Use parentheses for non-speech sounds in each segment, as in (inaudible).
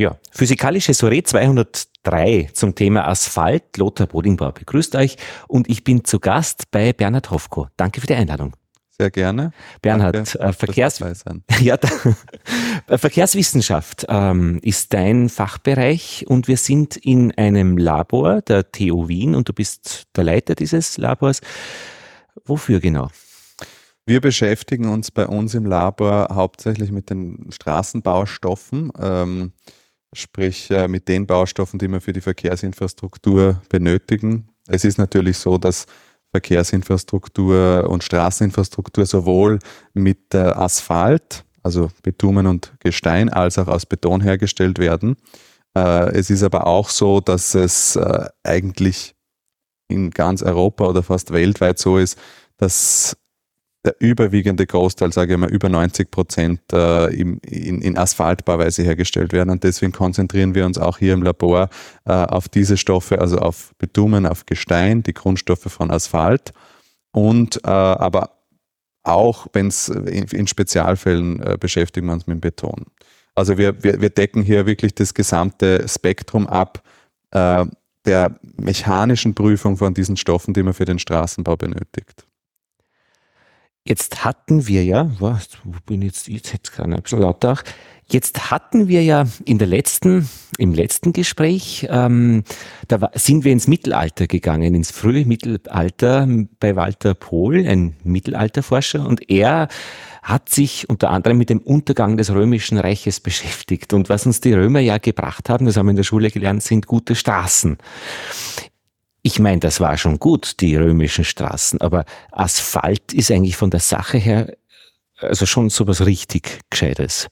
Ja, physikalische Soiree 203 zum Thema Asphalt. Lothar Bodingbauer begrüßt euch und ich bin zu Gast bei Bernhard Hofko. Danke für die Einladung. Sehr gerne. Bernhard, Danke, äh, Verkehrs (laughs) ja, (laughs) Verkehrswissenschaft ähm, ist dein Fachbereich und wir sind in einem Labor der TU Wien und du bist der Leiter dieses Labors. Wofür genau? Wir beschäftigen uns bei uns im Labor hauptsächlich mit den Straßenbaustoffen. Ähm, sprich äh, mit den Baustoffen, die wir für die Verkehrsinfrastruktur benötigen. Es ist natürlich so, dass Verkehrsinfrastruktur und Straßeninfrastruktur sowohl mit Asphalt, also Bitumen und Gestein, als auch aus Beton hergestellt werden. Äh, es ist aber auch so, dass es äh, eigentlich in ganz Europa oder fast weltweit so ist, dass der überwiegende Großteil, sage ich mal, über 90 Prozent äh, in, in Asphaltbauweise hergestellt werden. Und deswegen konzentrieren wir uns auch hier im Labor äh, auf diese Stoffe, also auf Bitumen, auf Gestein, die Grundstoffe von Asphalt. Und äh, aber auch, wenn es in, in, Spezialfällen äh, beschäftigen wir uns mit Beton. Also wir, wir, wir decken hier wirklich das gesamte Spektrum ab äh, der mechanischen Prüfung von diesen Stoffen, die man für den Straßenbau benötigt. Jetzt hatten wir ja, was, wo bin ich jetzt, jetzt hätte ich ein bisschen lauter. Jetzt hatten wir ja in der letzten, im letzten Gespräch, ähm, da war, sind wir ins Mittelalter gegangen, ins frühe Mittelalter bei Walter Pohl, ein Mittelalterforscher, und er hat sich unter anderem mit dem Untergang des römischen Reiches beschäftigt. Und was uns die Römer ja gebracht haben, das haben wir in der Schule gelernt, sind gute Straßen. Ich meine, das war schon gut, die römischen Straßen, aber Asphalt ist eigentlich von der Sache her also schon so was richtig Gescheites.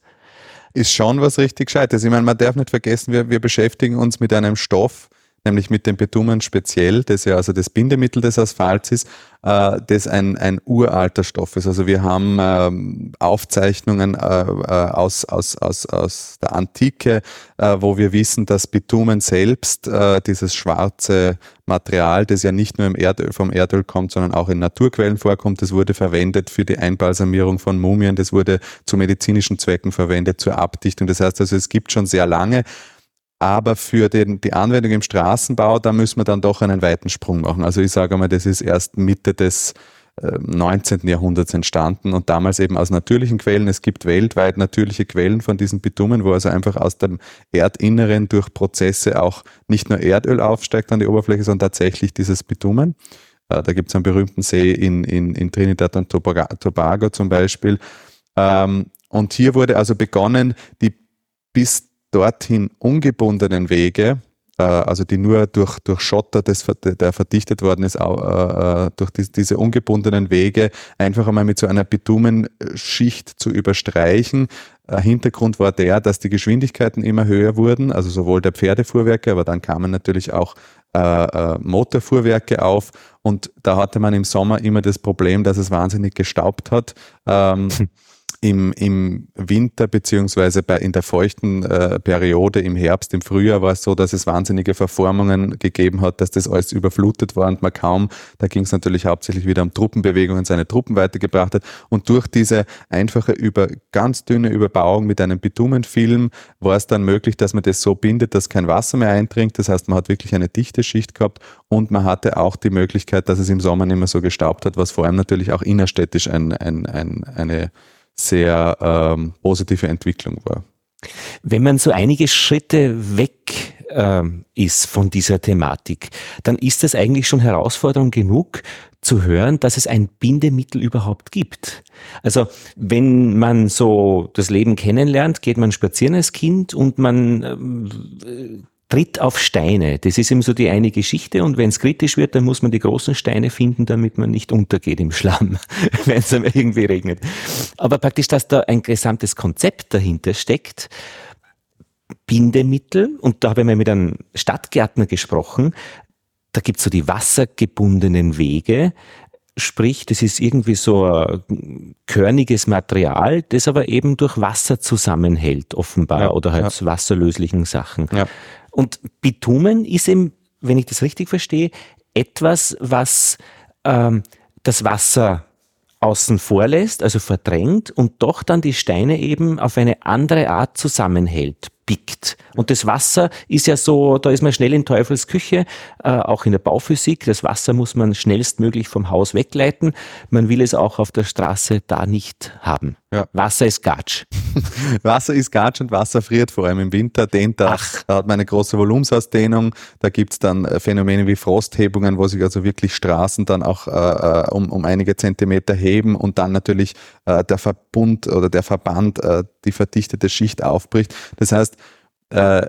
Ist schon was richtig Gescheites. Ich meine, man darf nicht vergessen, wir, wir beschäftigen uns mit einem Stoff, nämlich mit dem Bitumen speziell, das ja also das Bindemittel des Asphalts ist, äh, das ein, ein uralter Stoff ist. Also wir haben ähm, Aufzeichnungen äh, äh, aus, aus, aus, aus der Antike, äh, wo wir wissen, dass Bitumen selbst, äh, dieses schwarze Material, das ja nicht nur im Erdöl, vom Erdöl kommt, sondern auch in Naturquellen vorkommt, das wurde verwendet für die Einbalsamierung von Mumien, das wurde zu medizinischen Zwecken verwendet, zur Abdichtung. Das heißt also, es gibt schon sehr lange aber für den, die Anwendung im Straßenbau, da müssen wir dann doch einen weiten Sprung machen. Also ich sage mal, das ist erst Mitte des 19. Äh, Jahrhunderts entstanden und damals eben aus natürlichen Quellen. Es gibt weltweit natürliche Quellen von diesen Bitumen, wo also einfach aus dem Erdinneren durch Prozesse auch nicht nur Erdöl aufsteigt an die Oberfläche, sondern tatsächlich dieses Bitumen. Äh, da gibt es einen berühmten See in, in, in Trinidad und Tobago zum Beispiel. Ähm, und hier wurde also begonnen, die bis dorthin ungebundenen Wege, äh, also die nur durch, durch Schotter, das, der verdichtet worden ist, äh, äh, durch die, diese ungebundenen Wege einfach einmal mit so einer Bitumenschicht zu überstreichen. Hintergrund war der, dass die Geschwindigkeiten immer höher wurden, also sowohl der Pferdefuhrwerke, aber dann kamen natürlich auch äh, Motorfuhrwerke auf und da hatte man im Sommer immer das Problem, dass es wahnsinnig gestaubt hat. Ähm, (laughs) im, im Winter beziehungsweise in der feuchten äh, Periode im Herbst, im Frühjahr war es so, dass es wahnsinnige Verformungen gegeben hat, dass das alles überflutet war und man kaum, da ging es natürlich hauptsächlich wieder um Truppenbewegungen, seine Truppen weitergebracht hat. Und durch diese einfache, über, ganz dünne Überbauung mit einem Bitumenfilm war es dann möglich, dass man das so bindet, dass kein Wasser mehr eindringt. Das heißt, man hat wirklich eine dichte Schicht gehabt und man hatte auch die Möglichkeit, dass es im Sommer nicht mehr so gestaubt hat, was vor allem natürlich auch innerstädtisch ein, ein, ein, eine sehr ähm, positive Entwicklung war. Wenn man so einige Schritte weg ähm, ist von dieser Thematik, dann ist das eigentlich schon Herausforderung genug zu hören, dass es ein Bindemittel überhaupt gibt. Also wenn man so das Leben kennenlernt, geht man spazieren als Kind und man ähm, tritt auf Steine. Das ist eben so die eine Geschichte. Und wenn es kritisch wird, dann muss man die großen Steine finden, damit man nicht untergeht im Schlamm, (laughs) wenn es irgendwie regnet. Aber praktisch, dass da ein gesamtes Konzept dahinter steckt, Bindemittel, und da habe ich mal mit einem Stadtgärtner gesprochen, da gibt's so die wassergebundenen Wege, Sprich, das ist irgendwie so ein körniges Material, das aber eben durch Wasser zusammenhält, offenbar, ja, oder halt ja. wasserlöslichen Sachen. Ja. Und Bitumen ist eben, wenn ich das richtig verstehe, etwas, was ähm, das Wasser außen vor lässt, also verdrängt und doch dann die Steine eben auf eine andere Art zusammenhält. aufpickt. Und das Wasser ist ja so, da ist man schnell in Teufels Küche, äh, auch in der Bauphysik. Das Wasser muss man schnellstmöglich vom Haus wegleiten. Man will es auch auf der Straße da nicht haben. Ja. Wasser ist Gatsch. (laughs) Wasser ist Gatsch und Wasser friert, vor allem im Winter. Den da, da hat man eine große Volumensausdehnung. Da gibt's dann äh, Phänomene wie Frosthebungen, wo sich also wirklich Straßen dann auch äh, äh, um, um einige Zentimeter heben und dann natürlich äh, der Verbund oder der Verband äh, die verdichtete Schicht aufbricht. Das heißt, äh,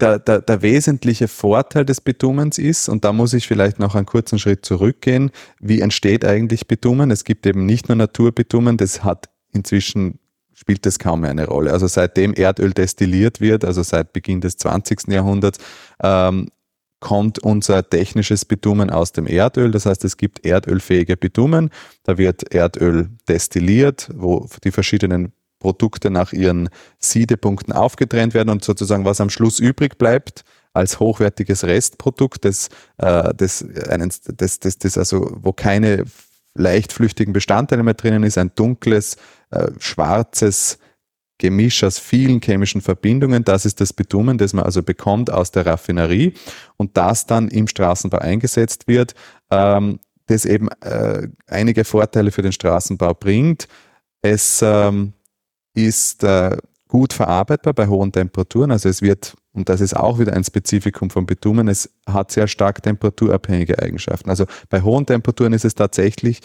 der, der, der wesentliche Vorteil des Bitumens ist, und da muss ich vielleicht noch einen kurzen Schritt zurückgehen, wie entsteht eigentlich Bitumen? Es gibt eben nicht nur Naturbitumen, das hat inzwischen spielt das kaum mehr eine Rolle. Also seitdem Erdöl destilliert wird, also seit Beginn des 20. Jahrhunderts, ähm, kommt unser technisches Bitumen aus dem Erdöl. Das heißt, es gibt erdölfähige Bitumen. Da wird Erdöl destilliert, wo die verschiedenen Produkte nach ihren Siedepunkten aufgetrennt werden und sozusagen was am Schluss übrig bleibt als hochwertiges Restprodukt, das, äh, das, das, das, das, also, wo keine leicht flüchtigen Bestandteile mehr drinnen ist, ein dunkles, äh, schwarzes Gemisch aus vielen chemischen Verbindungen. Das ist das Bitumen, das man also bekommt aus der Raffinerie und das dann im Straßenbau eingesetzt wird, ähm, das eben äh, einige Vorteile für den Straßenbau bringt. Es ähm, ist äh, gut verarbeitbar bei hohen Temperaturen. Also es wird, und das ist auch wieder ein Spezifikum von Bitumen, es hat sehr stark temperaturabhängige Eigenschaften. Also bei hohen Temperaturen ist es tatsächlich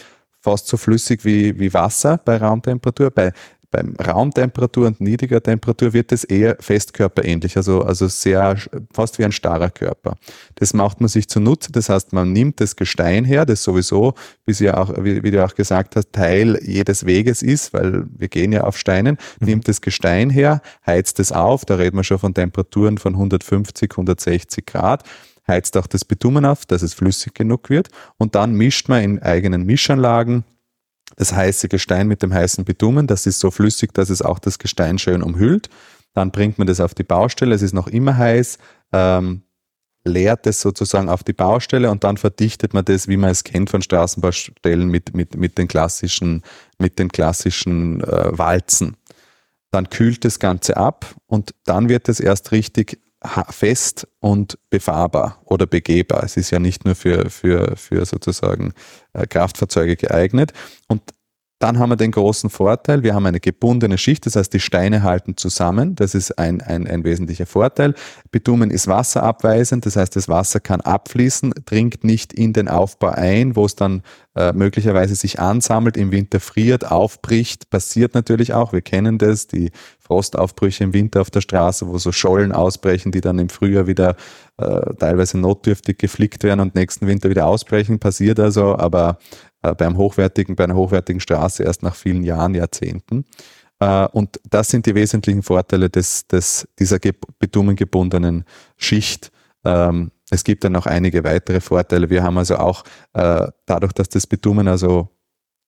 fast so flüssig wie, wie Wasser bei Raumtemperatur. Bei beim Raumtemperatur und niedriger Temperatur wird es eher festkörperähnlich, also, also sehr, fast wie ein starrer Körper. Das macht man sich zunutze, das heißt, man nimmt das Gestein her, das sowieso, wie, Sie auch, wie, wie du auch gesagt hast, Teil jedes Weges ist, weil wir gehen ja auf Steinen, mhm. nimmt das Gestein her, heizt es auf, da reden wir schon von Temperaturen von 150, 160 Grad, heizt auch das Bitumen auf, dass es flüssig genug wird und dann mischt man in eigenen Mischanlagen das heiße Gestein mit dem heißen Bitumen. Das ist so flüssig, dass es auch das Gestein schön umhüllt. Dann bringt man das auf die Baustelle. Es ist noch immer heiß. Ähm, leert es sozusagen auf die Baustelle und dann verdichtet man das, wie man es kennt von Straßenbaustellen mit, mit, mit den klassischen, mit den klassischen äh, Walzen. Dann kühlt das Ganze ab und dann wird es erst richtig fest und befahrbar oder begehbar. Es ist ja nicht nur für, für, für sozusagen äh, Kraftfahrzeuge geeignet. Und dann haben wir den großen Vorteil, wir haben eine gebundene Schicht, das heißt, die Steine halten zusammen. Das ist ein, ein, ein wesentlicher Vorteil. Bitumen ist wasserabweisend, das heißt, das Wasser kann abfließen, dringt nicht in den Aufbau ein, wo es dann äh, möglicherweise sich ansammelt, im Winter friert, aufbricht. Passiert natürlich auch, wir kennen das, die Frostaufbrüche im Winter auf der Straße, wo so Schollen ausbrechen, die dann im Frühjahr wieder äh, teilweise notdürftig geflickt werden und nächsten Winter wieder ausbrechen. Passiert also, aber beim hochwertigen, bei einer hochwertigen Straße erst nach vielen Jahren, Jahrzehnten. Äh, und das sind die wesentlichen Vorteile des, des, dieser bitumengebundenen Schicht. Ähm, es gibt dann noch einige weitere Vorteile. Wir haben also auch äh, dadurch, dass das Bitumen also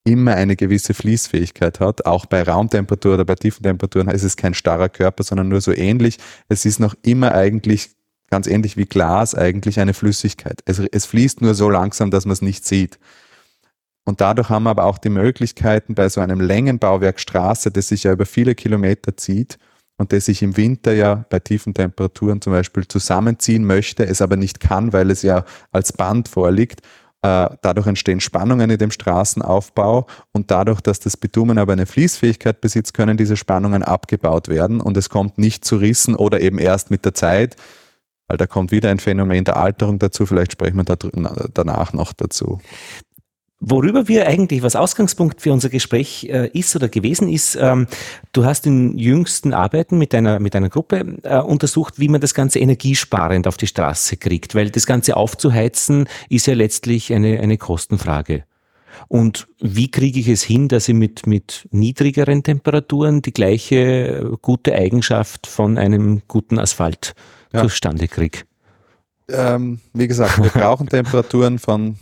immer eine gewisse Fließfähigkeit hat, auch bei Raumtemperatur oder bei tiefen Temperaturen ist es kein starrer Körper, sondern nur so ähnlich. Es ist noch immer eigentlich ganz ähnlich wie Glas eigentlich eine Flüssigkeit. Es, es fließt nur so langsam, dass man es nicht sieht. Und dadurch haben wir aber auch die Möglichkeiten bei so einem Längenbauwerk Straße, das sich ja über viele Kilometer zieht und das sich im Winter ja bei tiefen Temperaturen zum Beispiel zusammenziehen möchte, es aber nicht kann, weil es ja als Band vorliegt. Äh, dadurch entstehen Spannungen in dem Straßenaufbau und dadurch, dass das Bitumen aber eine Fließfähigkeit besitzt, können diese Spannungen abgebaut werden und es kommt nicht zu Rissen oder eben erst mit der Zeit, weil da kommt wieder ein Phänomen der Alterung dazu, vielleicht sprechen wir da danach noch dazu. Worüber wir eigentlich, was Ausgangspunkt für unser Gespräch äh, ist oder gewesen ist, ähm, du hast in jüngsten Arbeiten mit einer, mit einer Gruppe äh, untersucht, wie man das Ganze energiesparend auf die Straße kriegt, weil das Ganze aufzuheizen ist ja letztlich eine, eine Kostenfrage. Und wie kriege ich es hin, dass ich mit, mit niedrigeren Temperaturen die gleiche äh, gute Eigenschaft von einem guten Asphalt ja. zustande kriege? Ähm, wie gesagt, wir brauchen Temperaturen von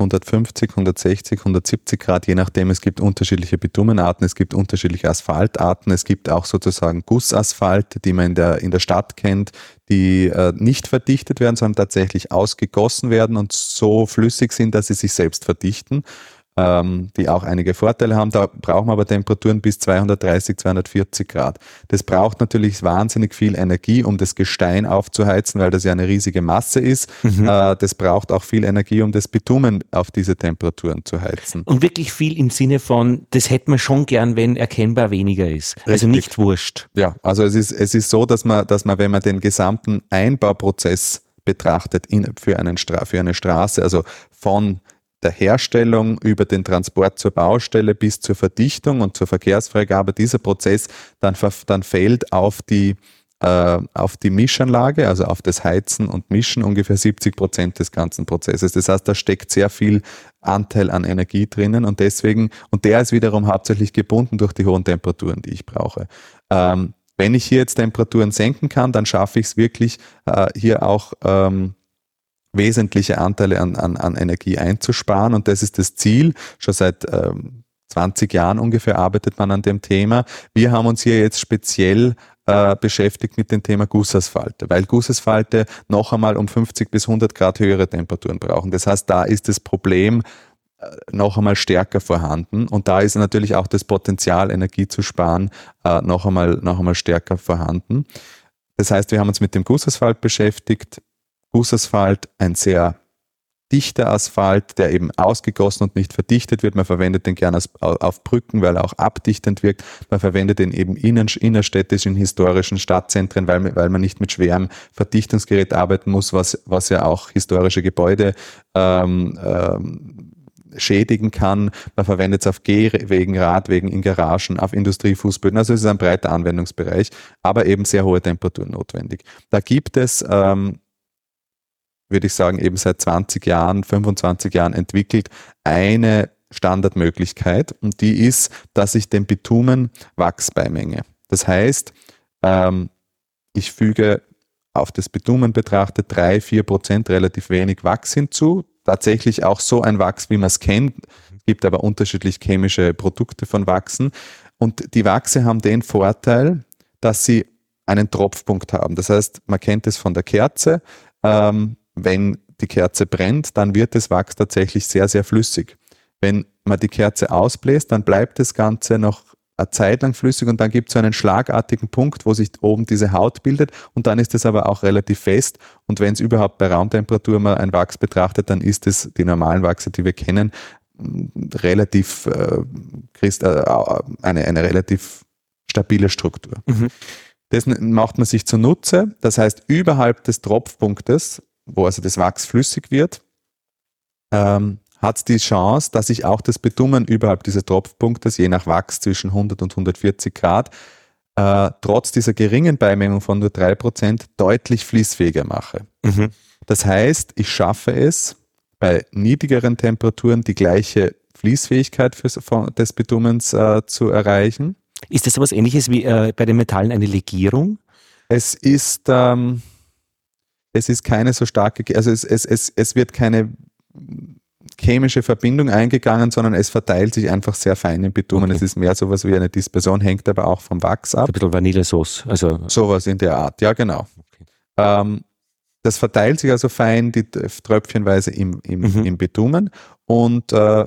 150, 160, 170 Grad, je nachdem. Es gibt unterschiedliche Bitumenarten, es gibt unterschiedliche Asphaltarten, es gibt auch sozusagen Gussasphalt, die man in der, in der Stadt kennt, die äh, nicht verdichtet werden, sondern tatsächlich ausgegossen werden und so flüssig sind, dass sie sich selbst verdichten. Ähm, die auch einige Vorteile haben. Da brauchen wir aber Temperaturen bis 230, 240 Grad. Das braucht natürlich wahnsinnig viel Energie, um das Gestein aufzuheizen, weil das ja eine riesige Masse ist. Mhm. Äh, das braucht auch viel Energie, um das Bitumen auf diese Temperaturen zu heizen. Und wirklich viel im Sinne von, das hätte man schon gern, wenn erkennbar weniger ist. Also Richtig. Also nicht wurscht. Ja, also es ist, es ist so, dass man, dass man, wenn man den gesamten Einbauprozess betrachtet in, für, einen Stra für eine Straße, also von der Herstellung über den Transport zur Baustelle bis zur Verdichtung und zur Verkehrsfreigabe, dieser Prozess dann, dann fällt auf die, äh, auf die Mischanlage, also auf das Heizen und Mischen ungefähr 70 Prozent des ganzen Prozesses. Das heißt, da steckt sehr viel Anteil an Energie drinnen und deswegen, und der ist wiederum hauptsächlich gebunden durch die hohen Temperaturen, die ich brauche. Ähm, wenn ich hier jetzt Temperaturen senken kann, dann schaffe ich es wirklich, äh, hier auch ähm, wesentliche Anteile an, an, an Energie einzusparen. Und das ist das Ziel. Schon seit ähm, 20 Jahren ungefähr arbeitet man an dem Thema. Wir haben uns hier jetzt speziell äh, beschäftigt mit dem Thema Gussasphalte, weil Gussasphalte noch einmal um 50 bis 100 Grad höhere Temperaturen brauchen. Das heißt, da ist das Problem äh, noch einmal stärker vorhanden und da ist natürlich auch das Potenzial, Energie zu sparen, äh, noch, einmal, noch einmal stärker vorhanden. Das heißt, wir haben uns mit dem Gussasphalt beschäftigt, Gussasphalt, ein sehr dichter Asphalt, der eben ausgegossen und nicht verdichtet wird. Man verwendet den gerne auf Brücken, weil er auch abdichtend wirkt. Man verwendet ihn eben innerstädtischen, historischen Stadtzentren, weil, weil man nicht mit schwerem Verdichtungsgerät arbeiten muss, was, was ja auch historische Gebäude ähm, ähm, schädigen kann. Man verwendet es auf Gehwegen, Radwegen, in Garagen, auf Industriefußböden. Also es ist ein breiter Anwendungsbereich, aber eben sehr hohe Temperaturen notwendig. Da gibt es ähm, würde ich sagen, eben seit 20 Jahren, 25 Jahren entwickelt, eine Standardmöglichkeit und die ist, dass ich dem Bitumen Wachs beimenge. Das heißt, ähm, ich füge auf das Bitumen betrachtet drei, vier Prozent relativ wenig Wachs hinzu. Tatsächlich auch so ein Wachs, wie man es kennt. Es gibt aber unterschiedlich chemische Produkte von Wachsen. Und die Wachse haben den Vorteil, dass sie einen Tropfpunkt haben. Das heißt, man kennt es von der Kerze. Ähm, wenn die Kerze brennt, dann wird das Wachs tatsächlich sehr, sehr flüssig. Wenn man die Kerze ausbläst, dann bleibt das Ganze noch eine Zeit lang flüssig und dann gibt es so einen schlagartigen Punkt, wo sich oben diese Haut bildet und dann ist es aber auch relativ fest und wenn es überhaupt bei Raumtemperatur mal ein Wachs betrachtet, dann ist es die normalen Wachse, die wir kennen, relativ äh, äh eine, eine relativ stabile Struktur. Mhm. Das macht man sich zunutze. Das heißt, überhalb des Tropfpunktes wo also das Wachs flüssig wird, ähm, hat es die Chance, dass ich auch das Bitumen überhalb dieses Tropfpunktes, je nach Wachs zwischen 100 und 140 Grad, äh, trotz dieser geringen Beimengung von nur 3% deutlich fließfähiger mache. Mhm. Das heißt, ich schaffe es, bei niedrigeren Temperaturen die gleiche Fließfähigkeit für, von, des Bitumens äh, zu erreichen. Ist das etwas ähnliches wie äh, bei den Metallen eine Legierung? Es ist, ähm, es ist keine so starke, also es, es, es, es wird keine chemische Verbindung eingegangen, sondern es verteilt sich einfach sehr fein im Bitumen. Okay. Es ist mehr sowas wie eine Dispersion, hängt aber auch vom Wachs ab. Ein bisschen Vanillesauce. Also sowas in der Art, ja genau. Okay. Ähm, das verteilt sich also fein, die tröpfchenweise im, im, mhm. im Bitumen und äh,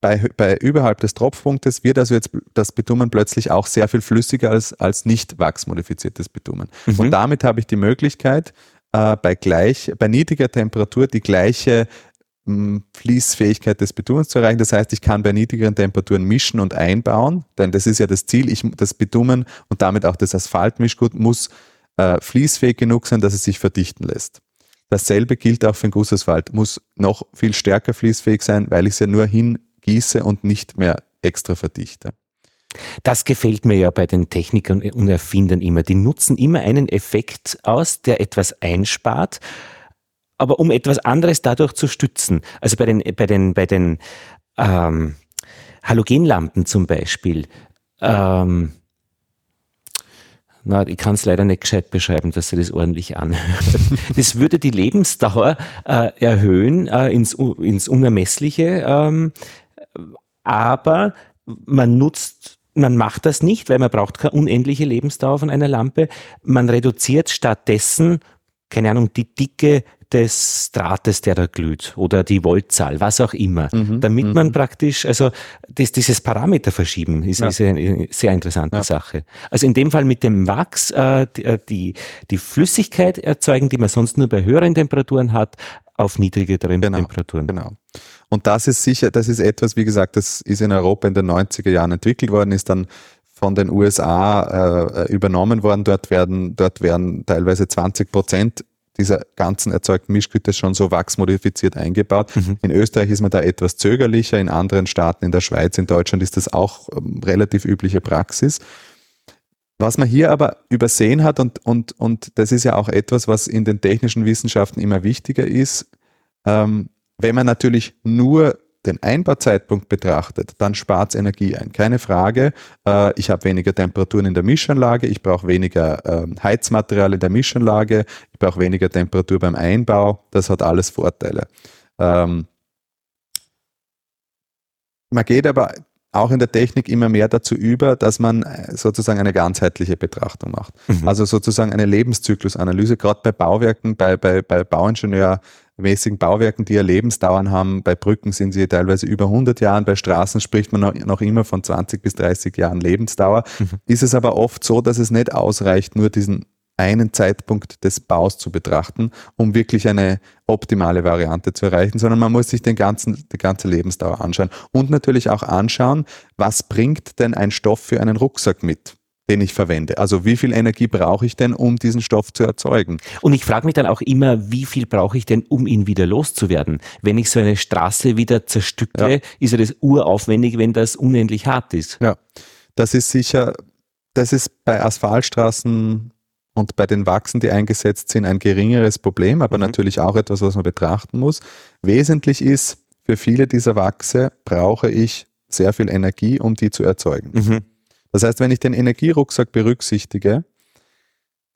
bei, bei überhalb des Tropfpunktes wird also jetzt das Bitumen plötzlich auch sehr viel flüssiger als, als nicht wachsmodifiziertes Bitumen. Mhm. Und damit habe ich die Möglichkeit, äh, bei, gleich, bei niedriger Temperatur die gleiche hm, Fließfähigkeit des Bitumens zu erreichen. Das heißt, ich kann bei niedrigeren Temperaturen mischen und einbauen, denn das ist ja das Ziel. Ich, das Bitumen und damit auch das Asphaltmischgut muss äh, fließfähig genug sein, dass es sich verdichten lässt. Dasselbe gilt auch für den Gussasphalt. Muss noch viel stärker fließfähig sein, weil ich es ja nur hingieße und nicht mehr extra verdichte. Das gefällt mir ja bei den Technikern und Erfindern immer. Die nutzen immer einen Effekt aus, der etwas einspart, aber um etwas anderes dadurch zu stützen. Also bei den, bei den, bei den ähm, Halogenlampen zum Beispiel. Ähm, na, ich kann es leider nicht gescheit beschreiben, dass sie das ordentlich anhört. (laughs) das würde die Lebensdauer äh, erhöhen äh, ins, ins Unermessliche, ähm, aber man nutzt man macht das nicht, weil man braucht keine unendliche Lebensdauer von einer Lampe. Man reduziert stattdessen, keine Ahnung, die Dicke des Drahtes, der da glüht oder die Voltzahl, was auch immer, Mhm, damit mhm. man praktisch, also das, dieses Parameter verschieben ist, Ja. ist eine sehr interessante Ja. Sache. Also in dem Fall mit dem Wachs äh, die, äh, die, die Flüssigkeit erzeugen, die man sonst nur bei höheren Temperaturen hat, auf niedrigeren Genau, Temperaturen. Genau. Und das ist sicher, das ist etwas, wie gesagt, das ist in Europa in den 90er Jahren entwickelt worden, ist dann von den USA äh, übernommen worden. Dort werden, dort werden teilweise 20 Prozent dieser ganzen erzeugten Mischgüter schon so wachsmodifiziert eingebaut. Mhm. In Österreich ist man da etwas zögerlicher, in anderen Staaten, in der Schweiz, in Deutschland ist das auch ähm, relativ übliche Praxis. Was man hier aber übersehen hat, und, und, und das ist ja auch etwas, was in den technischen Wissenschaften immer wichtiger ist, ähm, wenn man natürlich nur den Einbauzeitpunkt betrachtet, dann spart es Energie ein. Keine Frage. Äh, ich habe weniger Temperaturen in der Mischanlage, ich brauche weniger ähm, Heizmaterial in der Mischanlage, ich brauche weniger Temperatur beim Einbau. Das hat alles Vorteile. Ähm, man geht aber auch in der Technik immer mehr dazu über, dass man äh, sozusagen eine ganzheitliche Betrachtung macht. Mhm. Also sozusagen eine Lebenszyklusanalyse, gerade bei Bauwerken, bei, bei, bei Bauingenieurmäßigen Bauwerken, die ja Lebensdauern haben. Bei Brücken sind sie teilweise über 100 Jahren, bei Straßen spricht man noch, noch immer von 20 bis 30 Jahren Lebensdauer. Mhm. Ist es aber oft so, dass es nicht ausreicht, nur diesen einen Zeitpunkt des Baus zu betrachten, um wirklich eine optimale Variante zu erreichen, sondern man muss sich den ganzen, die ganze Lebensdauer anschauen und natürlich auch anschauen, was bringt denn ein Stoff für einen Rucksack mit, den ich verwende. Also wie viel Energie brauche ich denn, um diesen Stoff zu erzeugen? Und ich frage mich dann auch immer, wie viel brauche ich denn, um ihn wieder loszuwerden? Wenn ich so eine Straße wieder zerstücke, Ja. ist ja das uraufwendig, wenn das unendlich hart ist. Ja, das ist sicher, das ist bei Asphaltstraßen und bei den Wachsen, die eingesetzt sind, ein geringeres Problem, aber Mhm. natürlich auch etwas, was man betrachten muss. Wesentlich ist, für viele dieser Wachse brauche ich sehr viel Energie, um die zu erzeugen. Mhm. Das heißt, wenn ich den Energierucksack berücksichtige,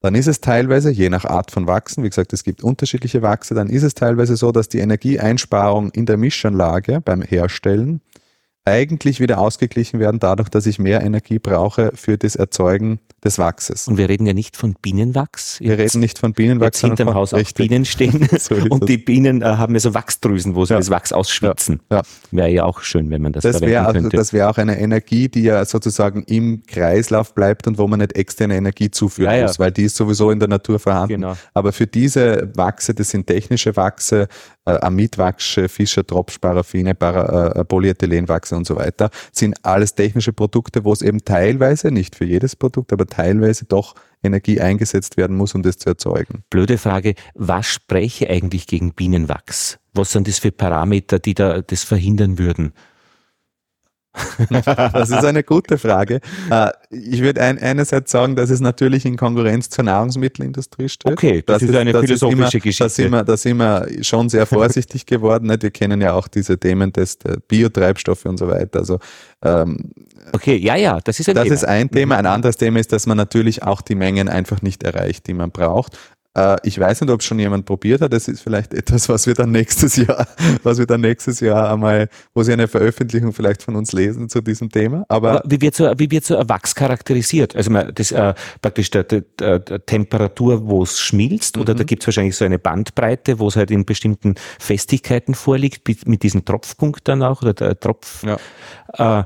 dann ist es teilweise, je nach Art von Wachsen, wie gesagt, es gibt unterschiedliche Wachse, dann ist es teilweise so, dass die Energieeinsparung in der Mischanlage beim Herstellen eigentlich wieder ausgeglichen werden dadurch, dass ich mehr Energie brauche für das Erzeugen des Wachses. Und wir reden ja nicht von Bienenwachs. Wir reden nicht von Bienenwachs, jetzt hinterm Haus auch. Bienen stehen. (laughs) So und die Bienen äh, haben ja so Wachsdrüsen, wo sie Ja. das Wachs ausschwitzen. Ja. Wäre ja auch schön, wenn man das, Das verwenden wäre also, könnte. das wäre auch eine Energie, die ja sozusagen im Kreislauf bleibt und wo man nicht externe Energie zuführen Ja, ja. muss, weil die ist sowieso in der Natur vorhanden. Genau. Aber für diese Wachse, das sind technische Wachse, äh, Amidwachse, Fischer, Tropsch, Paraffine, Para, äh, Polyethylenwachse und so weiter, sind alles technische Produkte, wo es eben teilweise, nicht für jedes Produkt, aber teilweise doch Energie eingesetzt werden muss, um das zu erzeugen. Blöde Frage, was spräche eigentlich gegen Bienenwachs? Was sind das für Parameter, die da das verhindern würden? (laughs) Das ist eine gute Frage. Äh, Ich würde ein, einerseits sagen, dass es natürlich in Konkurrenz zur Nahrungsmittelindustrie steht. Okay, das ist eine philosophische immer, Geschichte. Da sind, wir, da sind wir schon sehr vorsichtig (laughs) geworden. Nicht? Wir kennen ja auch diese Themen des Biotreibstoffe und so weiter. Also ähm, Okay, ja, ja, das ist ein das Thema. ist ein Thema. Ein anderes Thema ist, dass man natürlich auch die Mengen einfach nicht erreicht, die man braucht. Äh, Ich weiß nicht, ob es schon jemand probiert hat. Das ist vielleicht etwas, was wir dann nächstes Jahr, (laughs) was wir dann nächstes Jahr einmal, wo Sie eine Veröffentlichung vielleicht von uns lesen zu diesem Thema. Aber Aber wie wird so, wie wird so ein Wachs charakterisiert? Also das äh, praktisch der, der, der, Temperatur, wo es schmilzt, oder Mhm. da gibt es wahrscheinlich so eine Bandbreite, wo es halt in bestimmten Festigkeiten vorliegt, mit, mit diesem Tropfpunkt dann auch, oder der Tropf. Ja. Äh,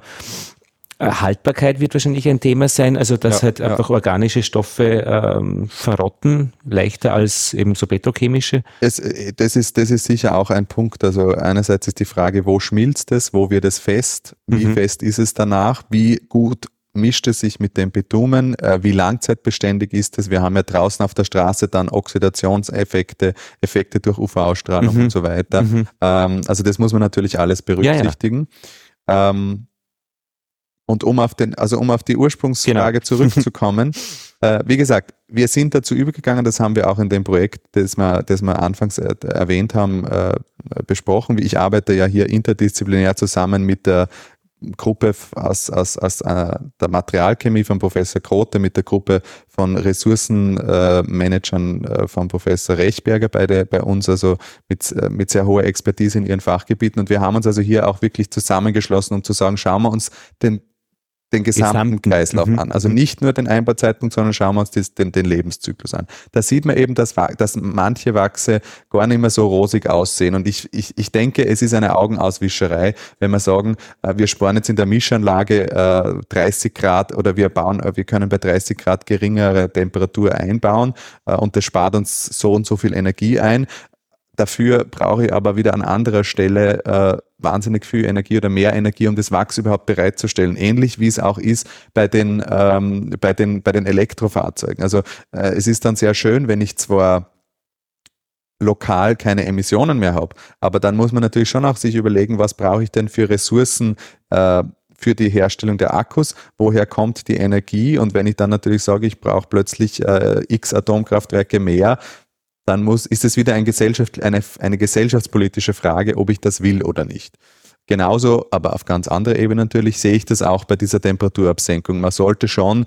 Haltbarkeit wird wahrscheinlich ein Thema sein, also dass Ja, halt ja. einfach organische Stoffe ähm, verrotten, leichter als eben so petrochemische. Es, das, ist, das ist sicher auch ein Punkt. Also einerseits ist die Frage, wo schmilzt es, wo wird es fest, wie Mhm. fest ist es danach, wie gut mischt es sich mit dem Bitumen, äh, wie langzeitbeständig ist es. Wir haben ja draußen auf der Straße dann Oxidationseffekte, Effekte durch UV-Ausstrahlung Mhm. und so weiter. Mhm. Ähm, also das muss man natürlich alles berücksichtigen. Ähm, und um auf den, also um auf die Ursprungsfrage Genau. (laughs) zurückzukommen, äh, wie gesagt, wir sind dazu übergegangen, das haben wir auch in dem Projekt, das wir, das wir anfangs äh, erwähnt haben, äh, besprochen. Ich arbeite ja hier interdisziplinär zusammen mit der Gruppe aus, aus, aus äh, der Materialchemie von Professor Krote, mit der Gruppe von Ressourcenmanagern äh, äh, von Professor Rechberger, beide bei uns, also mit, äh, mit sehr hoher Expertise in ihren Fachgebieten. Und wir haben uns also hier auch wirklich zusammengeschlossen, um zu sagen, schauen wir uns den den gesamten, gesamten. Kreislauf mhm. an. Also nicht nur den Einbauzeitpunkt, sondern schauen wir uns das, den, den, Lebenszyklus an. Da sieht man eben, dass, dass manche Wachse gar nicht mehr so rosig aussehen. Und ich, ich, ich denke, es ist eine Augenauswischerei, wenn wir sagen, äh, wir sparen jetzt in der Mischanlage äh, 30 Grad oder wir bauen, äh, wir können bei 30 Grad geringere Temperatur einbauen äh, und das spart uns so und so viel Energie ein. Dafür brauche ich aber wieder an anderer Stelle äh, wahnsinnig viel Energie oder mehr Energie, um das Wachs überhaupt bereitzustellen. Ähnlich wie es auch ist bei den, ähm, bei den, bei den Elektrofahrzeugen. Also äh, es ist dann sehr schön, wenn ich zwar lokal keine Emissionen mehr habe, aber dann muss man natürlich schon auch sich überlegen, was brauche ich denn für Ressourcen äh, für die Herstellung der Akkus, woher kommt die Energie und wenn ich dann natürlich sage, ich brauche plötzlich äh, x Atomkraftwerke mehr, dann muss, ist es wieder ein Gesellschaft, eine, eine gesellschaftspolitische Frage, ob ich das will oder nicht. Genauso, aber auf ganz anderer Ebene natürlich, sehe ich das auch bei dieser Temperaturabsenkung. Man sollte schon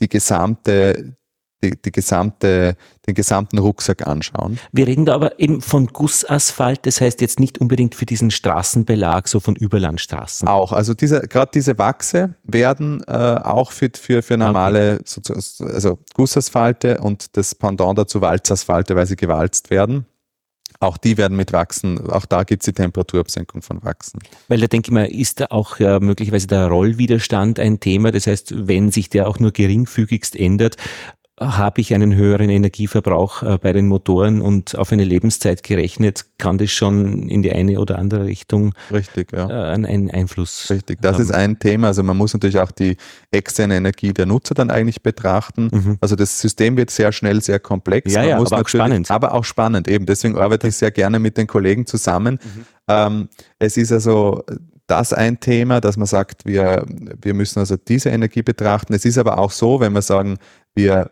die gesamte, die, die gesamte, den gesamten Rucksack anschauen. Wir reden da aber eben von Gussasphalt, das heißt jetzt nicht unbedingt für diesen Straßenbelag, so von Überlandstraßen. Auch, also diese, gerade diese Wachse werden äh, auch für, für, für normale, okay. also Gussasphalte und das Pendant dazu Walzasphalte, weil sie gewalzt werden. Auch die werden mit Wachsen, auch da gibt es die Temperaturabsenkung von Wachsen. Weil da denke ich mal, ist da auch äh, möglicherweise der Rollwiderstand ein Thema. Das heißt, wenn sich der auch nur geringfügigst ändert, habe ich einen höheren Energieverbrauch äh, bei den Motoren und auf eine Lebenszeit gerechnet, kann das schon in die eine oder andere Richtung Richtig, ja. Äh, einen Einfluss Richtig, das haben. ist ein Thema. Also man muss natürlich auch die externe Energie der Nutzer dann eigentlich betrachten. Mhm. Also das System wird sehr schnell sehr komplex. Ja, ja, aber auch spannend. Aber auch spannend, eben. Deswegen arbeite ich sehr gerne mit den Kollegen zusammen. Mhm. Ähm, es ist also das ein Thema, dass man sagt, wir, wir müssen also diese Energie betrachten. Es ist aber auch so, wenn wir sagen, wir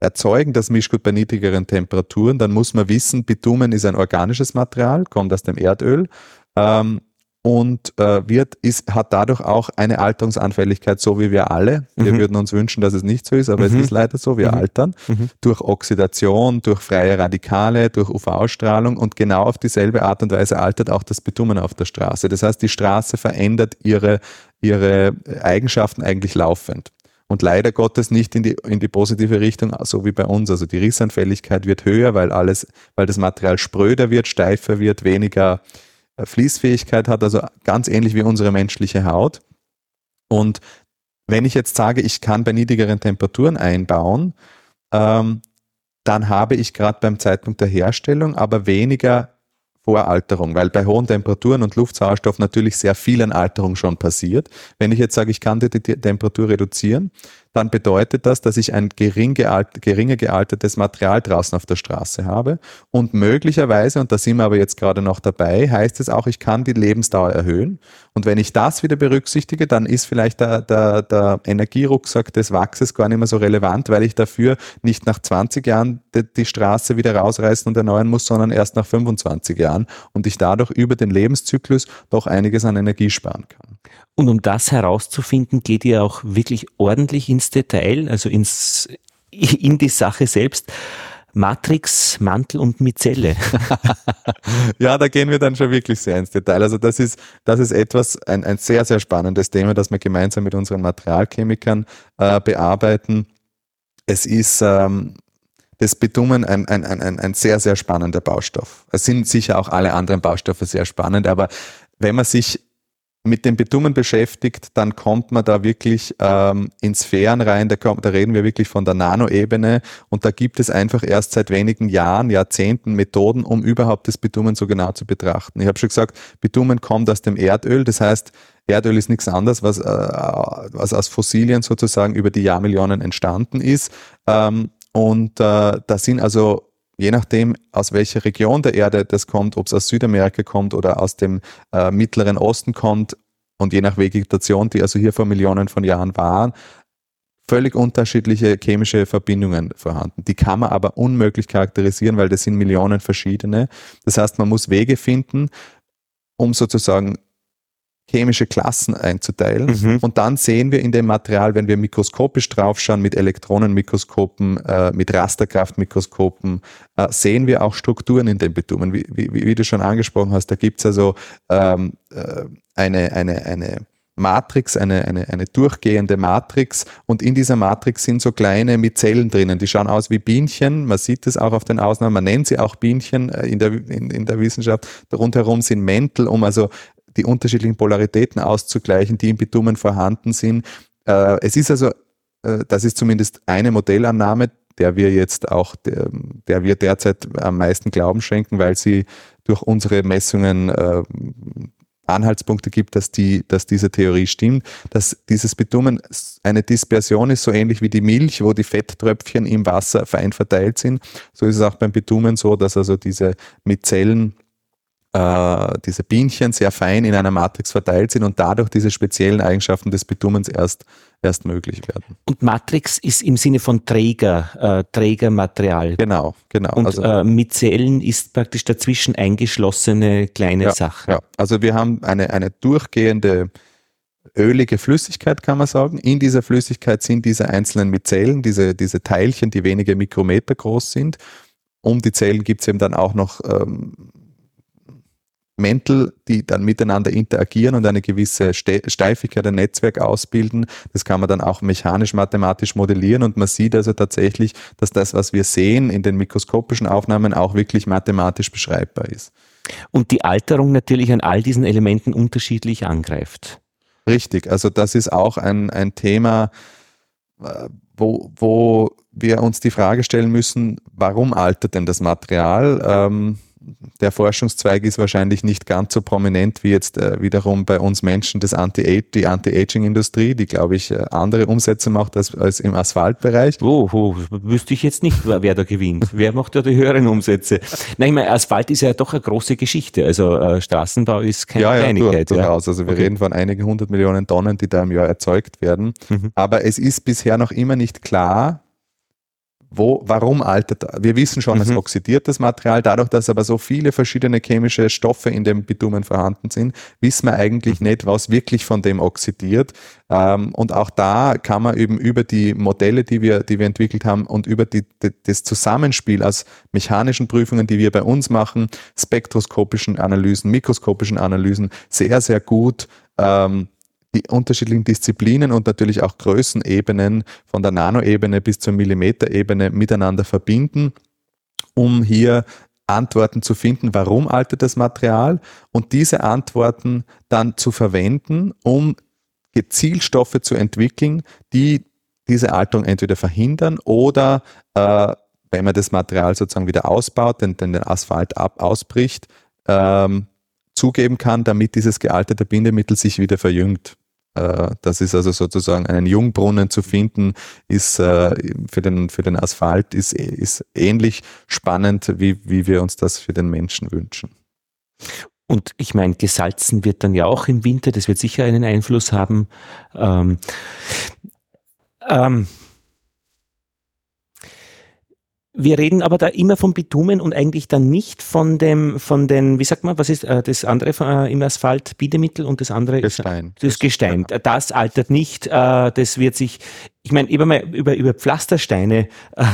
erzeugen das Mischgut bei niedrigeren Temperaturen, dann muss man wissen, Bitumen ist ein organisches Material, kommt aus dem Erdöl ähm, und äh, wird, ist, hat dadurch auch eine Alterungsanfälligkeit, so wie wir alle. Wir mhm. würden uns wünschen, dass es nicht so ist, aber mhm. es ist leider so, wir mhm. altern mhm. durch Oxidation, durch freie Radikale, durch UV-Strahlung und genau auf dieselbe Art und Weise altert auch das Bitumen auf der Straße. Das heißt, die Straße verändert ihre, ihre Eigenschaften eigentlich laufend und leider Gottes nicht in die, in die positive Richtung, so wie bei uns. Also die Rissanfälligkeit wird höher, weil alles, weil das Material spröder wird, steifer wird, weniger äh, Fließfähigkeit hat, also ganz ähnlich wie unsere menschliche Haut. Und wenn ich jetzt sage, ich kann bei niedrigeren Temperaturen einbauen, ähm, dann habe ich gerade beim Zeitpunkt der Herstellung aber weniger Voralterung, weil bei hohen Temperaturen und Luftsauerstoff natürlich sehr viel an Alterung schon passiert. Wenn ich jetzt sage, ich kann die Temperatur reduzieren, dann bedeutet das, dass ich ein gering gealt, geringer gealtertes Material draußen auf der Straße habe. Und möglicherweise, und da sind wir aber jetzt gerade noch dabei, heißt es auch, ich kann die Lebensdauer erhöhen. Und wenn ich das wieder berücksichtige, dann ist vielleicht der, der, der Energierucksack des Wachses gar nicht mehr so relevant, weil ich dafür nicht nach 20 Jahren die, die Straße wieder rausreißen und erneuern muss, sondern erst nach 25 Jahren und ich dadurch über den Lebenszyklus doch einiges an Energie sparen kann. Und um das herauszufinden, geht ihr auch wirklich ordentlich ins Detail, also ins, in die Sache selbst. Matrix, Mantel und Mizelle. (laughs) ja, da gehen wir dann schon wirklich sehr ins Detail. Also das ist, das ist etwas, ein, ein sehr, sehr spannendes Thema, das wir gemeinsam mit unseren Materialchemikern äh, bearbeiten. Es ist ähm, das Bitumen ein, ein, ein, ein sehr, sehr spannender Baustoff. Es sind sicher auch alle anderen Baustoffe sehr spannend, aber wenn man sich mit dem Bitumen beschäftigt, dann kommt man da wirklich ähm, in Sphären rein, da, kommt, da reden wir wirklich von der Nanoebene und da gibt es einfach erst seit wenigen Jahren, Jahrzehnten Methoden, um überhaupt das Bitumen so genau zu betrachten. Ich habe schon gesagt, Bitumen kommt aus dem Erdöl, das heißt, Erdöl ist nichts anderes, was, äh, was aus Fossilien sozusagen über die Jahrmillionen entstanden ist. Ähm, und äh, da sind also je nachdem, aus welcher Region der Erde das kommt, ob es aus Südamerika kommt oder aus dem äh, Mittleren Osten kommt und je nach Vegetation, die also hier vor Millionen von Jahren waren, völlig unterschiedliche chemische Verbindungen vorhanden. Die kann man aber unmöglich charakterisieren, weil das sind Millionen verschiedene. Das heißt, man muss Wege finden, um sozusagen chemische Klassen einzuteilen. Mhm. Und dann sehen wir in dem Material, wenn wir mikroskopisch draufschauen, mit Elektronenmikroskopen, äh, mit Rasterkraftmikroskopen, äh, sehen wir auch Strukturen in den Bitumen. Wie, wie, wie du schon angesprochen hast, da gibt's also ähm, äh, eine, eine, eine Matrix, eine, eine, eine durchgehende Matrix und in dieser Matrix sind so kleine Mizellen drinnen, die schauen aus wie Bienchen, man sieht es auch auf den Ausnahmen, man nennt sie auch Bienchen äh, in der, in, in der Wissenschaft, rundherum sind Mäntel, um also die unterschiedlichen Polaritäten auszugleichen, die im Bitumen vorhanden sind. Äh, es ist also, äh, das ist zumindest eine Modellannahme, der wir jetzt auch, der, wir derzeit am meisten Glauben schenken, weil sie durch unsere Messungen äh, Anhaltspunkte gibt, dass, die, dass diese Theorie stimmt, dass dieses Bitumen eine Dispersion ist, so ähnlich wie die Milch, wo die Fetttröpfchen im Wasser fein verteilt sind. So ist es auch beim Bitumen so, dass also diese Mizellen äh, diese Bienchen sehr fein in einer Matrix verteilt sind und dadurch diese speziellen Eigenschaften des Bitumens erst, erst möglich werden. Und Matrix ist im Sinne von Träger, äh, Trägermaterial. Genau, genau. Und also, äh, mit Zellen ist praktisch dazwischen eingeschlossene kleine ja, Sache. Ja, also wir haben eine, eine durchgehende ölige Flüssigkeit, kann man sagen. In dieser Flüssigkeit sind diese einzelnen Mizellen, diese, diese Teilchen, die wenige Mikrometer groß sind. Um die Zellen gibt es eben dann auch noch ähm, Mäntel, die dann miteinander interagieren und eine gewisse Steifigkeit, ein Netzwerk ausbilden. Das kann man dann auch mechanisch-mathematisch modellieren und man sieht also tatsächlich, dass das, was wir sehen in den mikroskopischen Aufnahmen, auch wirklich mathematisch beschreibbar ist. Und die Alterung natürlich an all diesen Elementen unterschiedlich angreift. Richtig, also das ist auch ein, ein Thema, äh, wo, wo wir uns die Frage stellen müssen, warum altert denn das Material? Ähm, der Forschungszweig ist wahrscheinlich nicht ganz so prominent wie jetzt äh, wiederum bei uns Menschen das Anti die Anti-Aging-Industrie, die, glaube ich, äh, andere Umsätze macht als, als im Asphaltbereich. Oh, oh, wüsste ich jetzt nicht, wer da gewinnt. (laughs) wer macht da die höheren Umsätze? Nein, ich meine, Asphalt ist ja doch eine große Geschichte. Also äh, Straßenbau ist keine ja, ja, Kleinigkeit. Durch, durchaus. Also wir okay. reden von einigen hundert Millionen Tonnen, die da im Jahr erzeugt werden. Mhm. Aber es ist bisher noch immer nicht klar, wo, warum altert, wir wissen schon, mhm. es oxidiert das Material, dadurch, dass aber so viele verschiedene chemische Stoffe in dem Bitumen vorhanden sind, wissen wir eigentlich mhm. nicht, was wirklich von dem oxidiert. Ähm, und auch da kann man eben über die Modelle, die wir, die wir entwickelt haben und über die, die, das Zusammenspiel aus mechanischen Prüfungen, die wir bei uns machen, spektroskopischen Analysen, mikroskopischen Analysen, sehr, sehr gut ähm, die unterschiedlichen Disziplinen und natürlich auch Größenebenen von der Nanoebene bis zur Millimeterebene miteinander verbinden, um hier Antworten zu finden, warum altert das Material und diese Antworten dann zu verwenden, um Gezielstoffe zu entwickeln, die diese Alterung entweder verhindern oder, äh, wenn man das Material sozusagen wieder ausbaut, den, den, Asphalt ab, ausbricht, ähm, zugeben kann, damit dieses gealterte Bindemittel sich wieder verjüngt. Äh, das ist also sozusagen einen Jungbrunnen zu finden, ist äh, für den, für den Asphalt ist, ist ähnlich spannend, wie, wie wir uns das für den Menschen wünschen. Und ich meine, gesalzen wird dann ja auch im Winter, das wird sicher einen Einfluss haben. Ähm, ähm, wir reden aber da immer vom Bitumen und eigentlich dann nicht von dem, von den, wie sagt man, was ist äh, das andere äh, im Asphalt, Bindemittel und das andere Gestein. Ist, das Gestein. Das altert nicht, äh, das wird sich, ich meine, über, über, über Pflastersteine äh,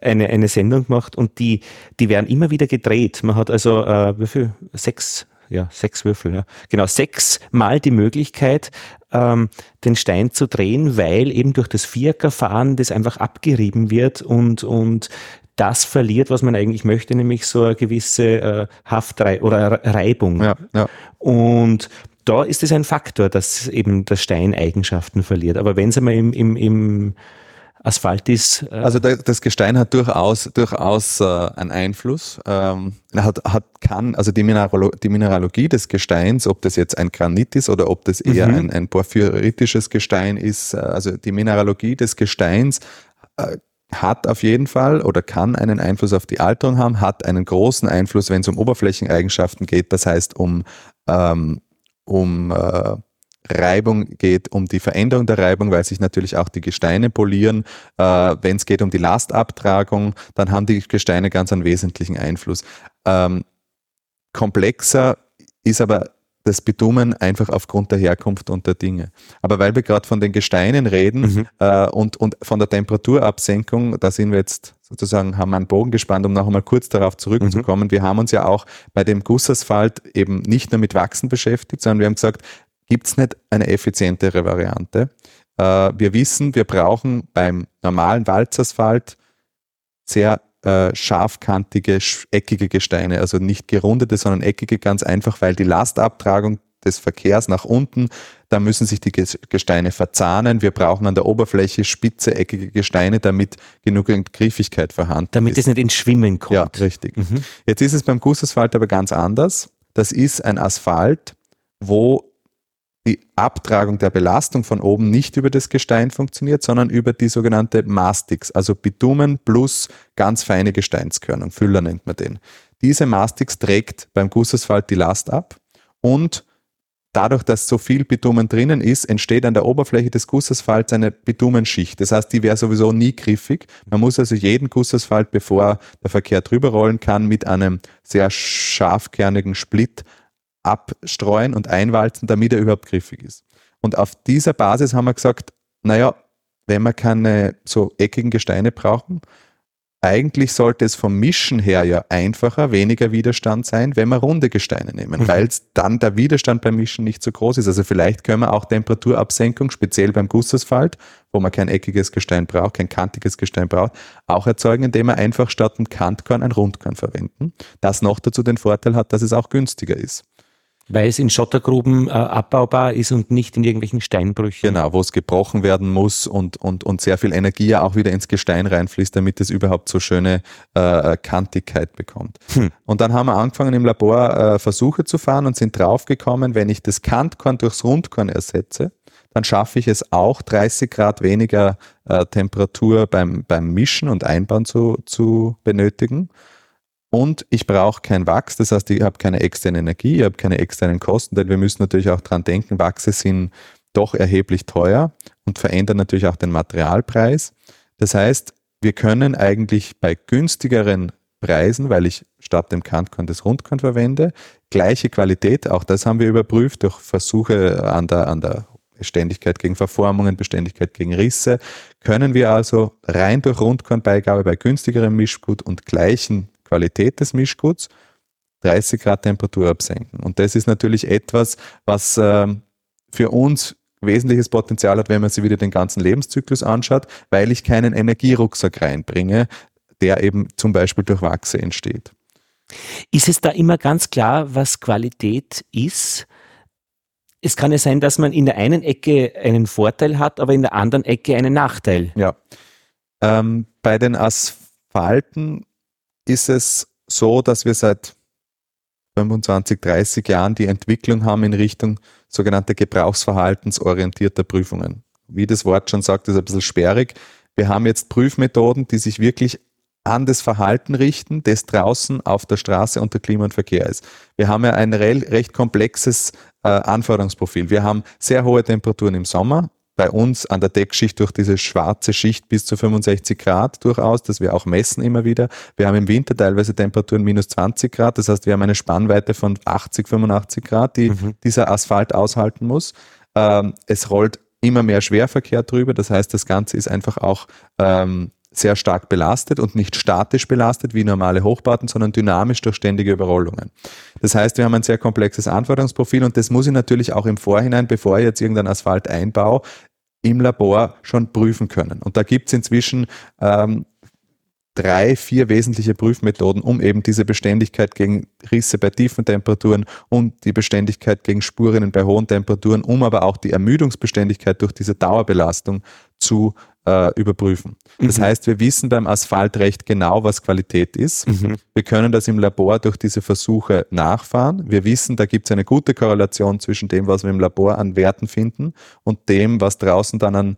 eine, eine Sendung gemacht und die, die werden immer wieder gedreht. Man hat also, äh, wie viel? Sechs, ja, sechs Würfel, ja. Genau, sechsmal die Möglichkeit, ähm, den Stein zu drehen, weil eben durch das Vierkerfahren das einfach abgerieben wird und, und das verliert, was man eigentlich möchte, nämlich so eine gewisse äh, Haftrei oder Reibung. Ja, ja. Und da ist es ein Faktor, dass eben der Stein Eigenschaften verliert. Aber wenn es einmal im, im, im Asphalt ist. Äh also das Gestein hat durchaus, durchaus äh, einen Einfluss. Ähm, hat, hat, kann, also die, Mineralo die Mineralogie des Gesteins, ob das jetzt ein Granit ist oder ob das eher mhm. ein, ein porphyritisches Gestein ist, äh, also die Mineralogie des Gesteins äh, hat auf jeden Fall oder kann einen Einfluss auf die Alterung haben, hat einen großen Einfluss, wenn es um Oberflächeneigenschaften geht, das heißt um, ähm, um äh, Reibung geht, um die Veränderung der Reibung, weil sich natürlich auch die Gesteine polieren. Äh, wenn es geht um die Lastabtragung, dann haben die Gesteine ganz einen wesentlichen Einfluss. Ähm, komplexer ist aber das Bitumen einfach aufgrund der Herkunft und der Dinge. Aber weil wir gerade von den Gesteinen reden mhm. äh, und, und von der Temperaturabsenkung, da sind wir jetzt sozusagen, haben wir einen Bogen gespannt, um noch einmal kurz darauf zurückzukommen. Mhm. Wir haben uns ja auch bei dem Gussasphalt eben nicht nur mit Wachsen beschäftigt, sondern wir haben gesagt, gibt es nicht eine effizientere Variante. Äh, wir wissen, wir brauchen beim normalen Walzasphalt sehr äh, scharfkantige, eckige Gesteine, also nicht gerundete, sondern eckige, ganz einfach, weil die Lastabtragung des Verkehrs nach unten, da müssen sich die Gesteine verzahnen. Wir brauchen an der Oberfläche spitze, eckige Gesteine, damit genügend Griffigkeit vorhanden damit ist. Damit es nicht ins Schwimmen kommt. Ja, richtig. Mhm. Jetzt ist es beim Gussasphalt aber ganz anders. Das ist ein Asphalt, wo die Abtragung der Belastung von oben nicht über das Gestein funktioniert, sondern über die sogenannte Mastix, also Bitumen plus ganz feine Gesteinskörnung, Füller nennt man den. Diese Mastix trägt beim Gussasphalt die Last ab und dadurch, dass so viel Bitumen drinnen ist, entsteht an der Oberfläche des Gussasfalts eine Bitumenschicht. Das heißt, die wäre sowieso nie griffig. Man muss also jeden Gussasphalt, bevor der Verkehr drüber rollen kann, mit einem sehr scharfkernigen Split abstreuen und einwalzen, damit er überhaupt griffig ist. Und auf dieser Basis haben wir gesagt, naja, wenn wir keine so eckigen Gesteine brauchen, eigentlich sollte es vom Mischen her ja einfacher, weniger Widerstand sein, wenn wir runde Gesteine nehmen, mhm. weil dann der Widerstand beim Mischen nicht so groß ist. Also vielleicht können wir auch Temperaturabsenkung, speziell beim Gussasphalt, wo man kein eckiges Gestein braucht, kein kantiges Gestein braucht, auch erzeugen, indem wir einfach statt einem Kantkorn ein Rundkorn verwenden. Das noch dazu den Vorteil hat, dass es auch günstiger ist. Weil es in Schottergruben äh, abbaubar ist und nicht in irgendwelchen Steinbrüchen. Genau, wo es gebrochen werden muss und, und, und sehr viel Energie ja auch wieder ins Gestein reinfließt, damit es überhaupt so schöne äh, Kantigkeit bekommt. Hm. Und dann haben wir angefangen im Labor äh, Versuche zu fahren und sind draufgekommen, wenn ich das Kantkorn durchs Rundkorn ersetze, dann schaffe ich es auch 30 Grad weniger äh, Temperatur beim, beim Mischen und Einbauen zu, zu benötigen. Und ich brauche kein Wachs, das heißt, ich habe keine externe Energie, ich habe keine externen Kosten, denn wir müssen natürlich auch dran denken, Wachse sind doch erheblich teuer und verändern natürlich auch den Materialpreis. Das heißt, wir können eigentlich bei günstigeren Preisen, weil ich statt dem Kantkorn das Rundkorn verwende, gleiche Qualität, auch das haben wir überprüft durch Versuche an der, an der Beständigkeit gegen Verformungen, Beständigkeit gegen Risse, können wir also rein durch Rundkornbeigabe bei günstigerem Mischgut und gleichen Qualität des Mischguts 30 Grad Temperatur absenken. Und das ist natürlich etwas, was äh, für uns wesentliches Potenzial hat, wenn man sich wieder den ganzen Lebenszyklus anschaut, weil ich keinen Energierucksack reinbringe, der eben zum Beispiel durch Wachse entsteht. Ist es da immer ganz klar, was Qualität ist? Es kann ja sein, dass man in der einen Ecke einen Vorteil hat, aber in der anderen Ecke einen Nachteil. Ja. Ähm, bei den Asphalten ist es so, dass wir seit 25, 30 Jahren die Entwicklung haben in Richtung sogenannter gebrauchsverhaltensorientierter Prüfungen. Wie das Wort schon sagt, ist ein bisschen sperrig. Wir haben jetzt Prüfmethoden, die sich wirklich an das Verhalten richten, das draußen auf der Straße unter Klima und Verkehr ist. Wir haben ja ein recht komplexes äh, Anforderungsprofil. Wir haben sehr hohe Temperaturen im Sommer, bei uns an der Deckschicht durch diese schwarze Schicht bis zu 65 Grad durchaus, das wir auch messen immer wieder. Wir haben im Winter teilweise Temperaturen minus 20 Grad, das heißt, wir haben eine Spannweite von 80, 85 Grad, die mhm. dieser Asphalt aushalten muss. Ähm, es rollt immer mehr Schwerverkehr drüber, das heißt, das Ganze ist einfach auch ähm, sehr stark belastet und nicht statisch belastet wie normale Hochbauten, sondern dynamisch durch ständige Überrollungen. Das heißt, wir haben ein sehr komplexes Anforderungsprofil und das muss ich natürlich auch im Vorhinein, bevor ich jetzt irgendeinen Asphalt einbaue, im Labor schon prüfen können. Und da gibt es inzwischen ähm, drei, vier wesentliche Prüfmethoden, um eben diese Beständigkeit gegen Risse bei tiefen Temperaturen und die Beständigkeit gegen Spurinnen bei hohen Temperaturen, um aber auch die Ermüdungsbeständigkeit durch diese Dauerbelastung zu äh, überprüfen. Das mhm. heißt, wir wissen beim Asphalt recht genau, was Qualität ist. Mhm. Wir können das im Labor durch diese Versuche nachfahren. Wir wissen, da gibt es eine gute Korrelation zwischen dem, was wir im Labor an Werten finden und dem, was draußen dann an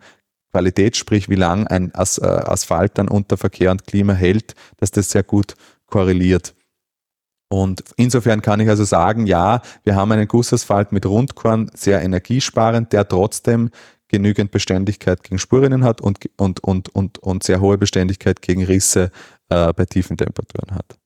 Qualität, sprich wie lang ein As äh, Asphalt dann unter Verkehr und Klima hält, dass das sehr gut korreliert. Und insofern kann ich also sagen, ja, wir haben einen Gussasphalt mit Rundkorn, sehr energiesparend, der trotzdem genügend Beständigkeit gegen Spurinnen hat und, und, und, und, und sehr hohe Beständigkeit gegen Risse äh, bei tiefen Temperaturen hat.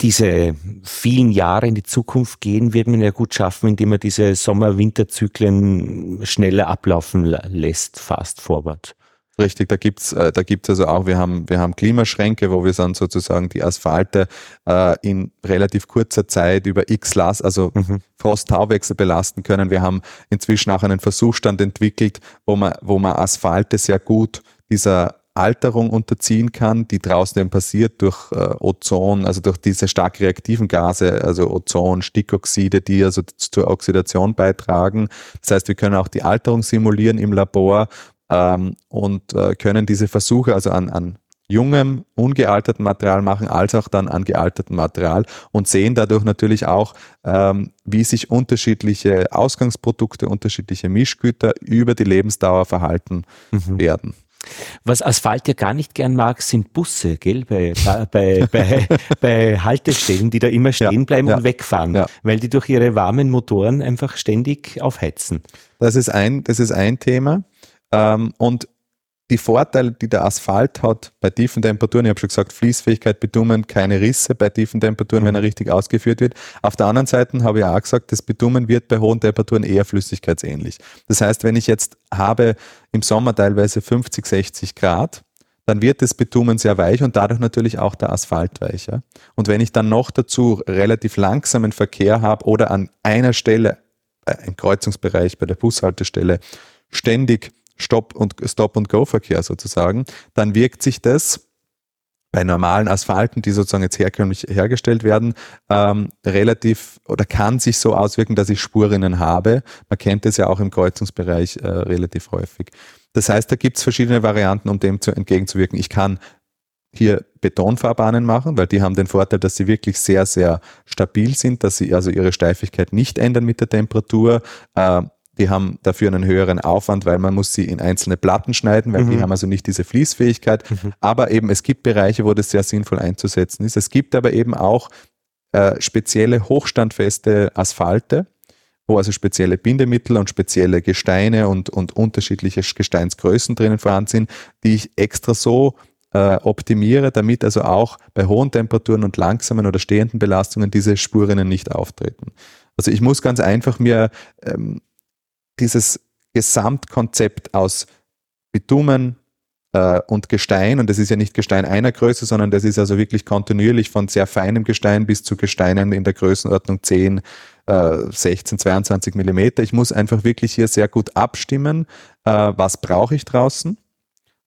Diese vielen Jahre in die Zukunft gehen, wird man ja gut schaffen, indem man diese Sommer-Winterzyklen schneller ablaufen lässt, fast forward. Richtig, da gibt's äh, da gibt's also auch, wir haben, wir haben Klimaschränke, wo wir dann sozusagen die Asphalte äh, in relativ kurzer Zeit über x Last, also mhm. Frost-Tauwechsel belasten können. Wir haben inzwischen auch einen Versuchsstand entwickelt, wo man, wo man Asphalte sehr gut dieser Alterung unterziehen kann, die draußen eben passiert durch äh, Ozon, also durch diese stark reaktiven Gase, also Ozon, Stickoxide, die also zur Oxidation beitragen. Das heißt, wir können auch die Alterung simulieren im Labor ähm, und äh, können diese Versuche also an, an jungem, ungealterten Material machen, als auch dann an gealtertem Material und sehen dadurch natürlich auch, ähm, wie sich unterschiedliche Ausgangsprodukte, unterschiedliche Mischgüter über die Lebensdauer verhalten mhm. werden. Was Asphalt ja gar nicht gern mag, sind Busse, gell? Bei, bei, bei, bei (laughs) Haltestellen, die da immer stehen bleiben ja, und wegfahren, ja. weil die durch ihre warmen Motoren einfach ständig aufheizen. Das ist ein, das ist ein Thema. Ähm, und die Vorteile, die der Asphalt hat bei tiefen Temperaturen, ich habe schon gesagt, Fließfähigkeit, Bitumen, keine Risse bei tiefen Temperaturen, mhm. wenn er richtig ausgeführt wird. Auf der anderen Seite habe ich auch gesagt, das Bitumen wird bei hohen Temperaturen eher flüssigkeitsähnlich. Das heißt, wenn ich jetzt habe im Sommer teilweise 50, 60 Grad, dann wird das Bitumen sehr weich und dadurch natürlich auch der Asphalt weicher. Und wenn ich dann noch dazu relativ langsamen Verkehr habe oder an einer Stelle, äh, im Kreuzungsbereich bei der Bushaltestelle, ständig Stop- und Stop-and-Go-Verkehr sozusagen, dann wirkt sich das bei normalen Asphalten, die sozusagen jetzt herkömmlich hergestellt werden, ähm, relativ oder kann sich so auswirken, dass ich Spurinnen habe. Man kennt es ja auch im Kreuzungsbereich äh, relativ häufig. Das heißt, da gibt es verschiedene Varianten, um dem zu, entgegenzuwirken. Ich kann hier Betonfahrbahnen machen, weil die haben den Vorteil, dass sie wirklich sehr, sehr stabil sind, dass sie also ihre Steifigkeit nicht ändern mit der Temperatur. Äh, die haben dafür einen höheren Aufwand, weil man muss sie in einzelne Platten schneiden, weil mhm. die haben also nicht diese Fließfähigkeit. Mhm. Aber eben, es gibt Bereiche, wo das sehr sinnvoll einzusetzen ist. Es gibt aber eben auch äh, spezielle hochstandfeste Asphalte, wo also spezielle Bindemittel und spezielle Gesteine und, und unterschiedliche Gesteinsgrößen drinnen vorhanden sind, die ich extra so äh, optimiere, damit also auch bei hohen Temperaturen und langsamen oder stehenden Belastungen diese Spurinnen nicht auftreten. Also ich muss ganz einfach mir ähm, dieses Gesamtkonzept aus Bitumen äh, und Gestein, und das ist ja nicht Gestein einer Größe, sondern das ist also wirklich kontinuierlich von sehr feinem Gestein bis zu Gesteinen in der Größenordnung 10, äh, 16, 22 Millimeter. Ich muss einfach wirklich hier sehr gut abstimmen, äh, was brauche ich draußen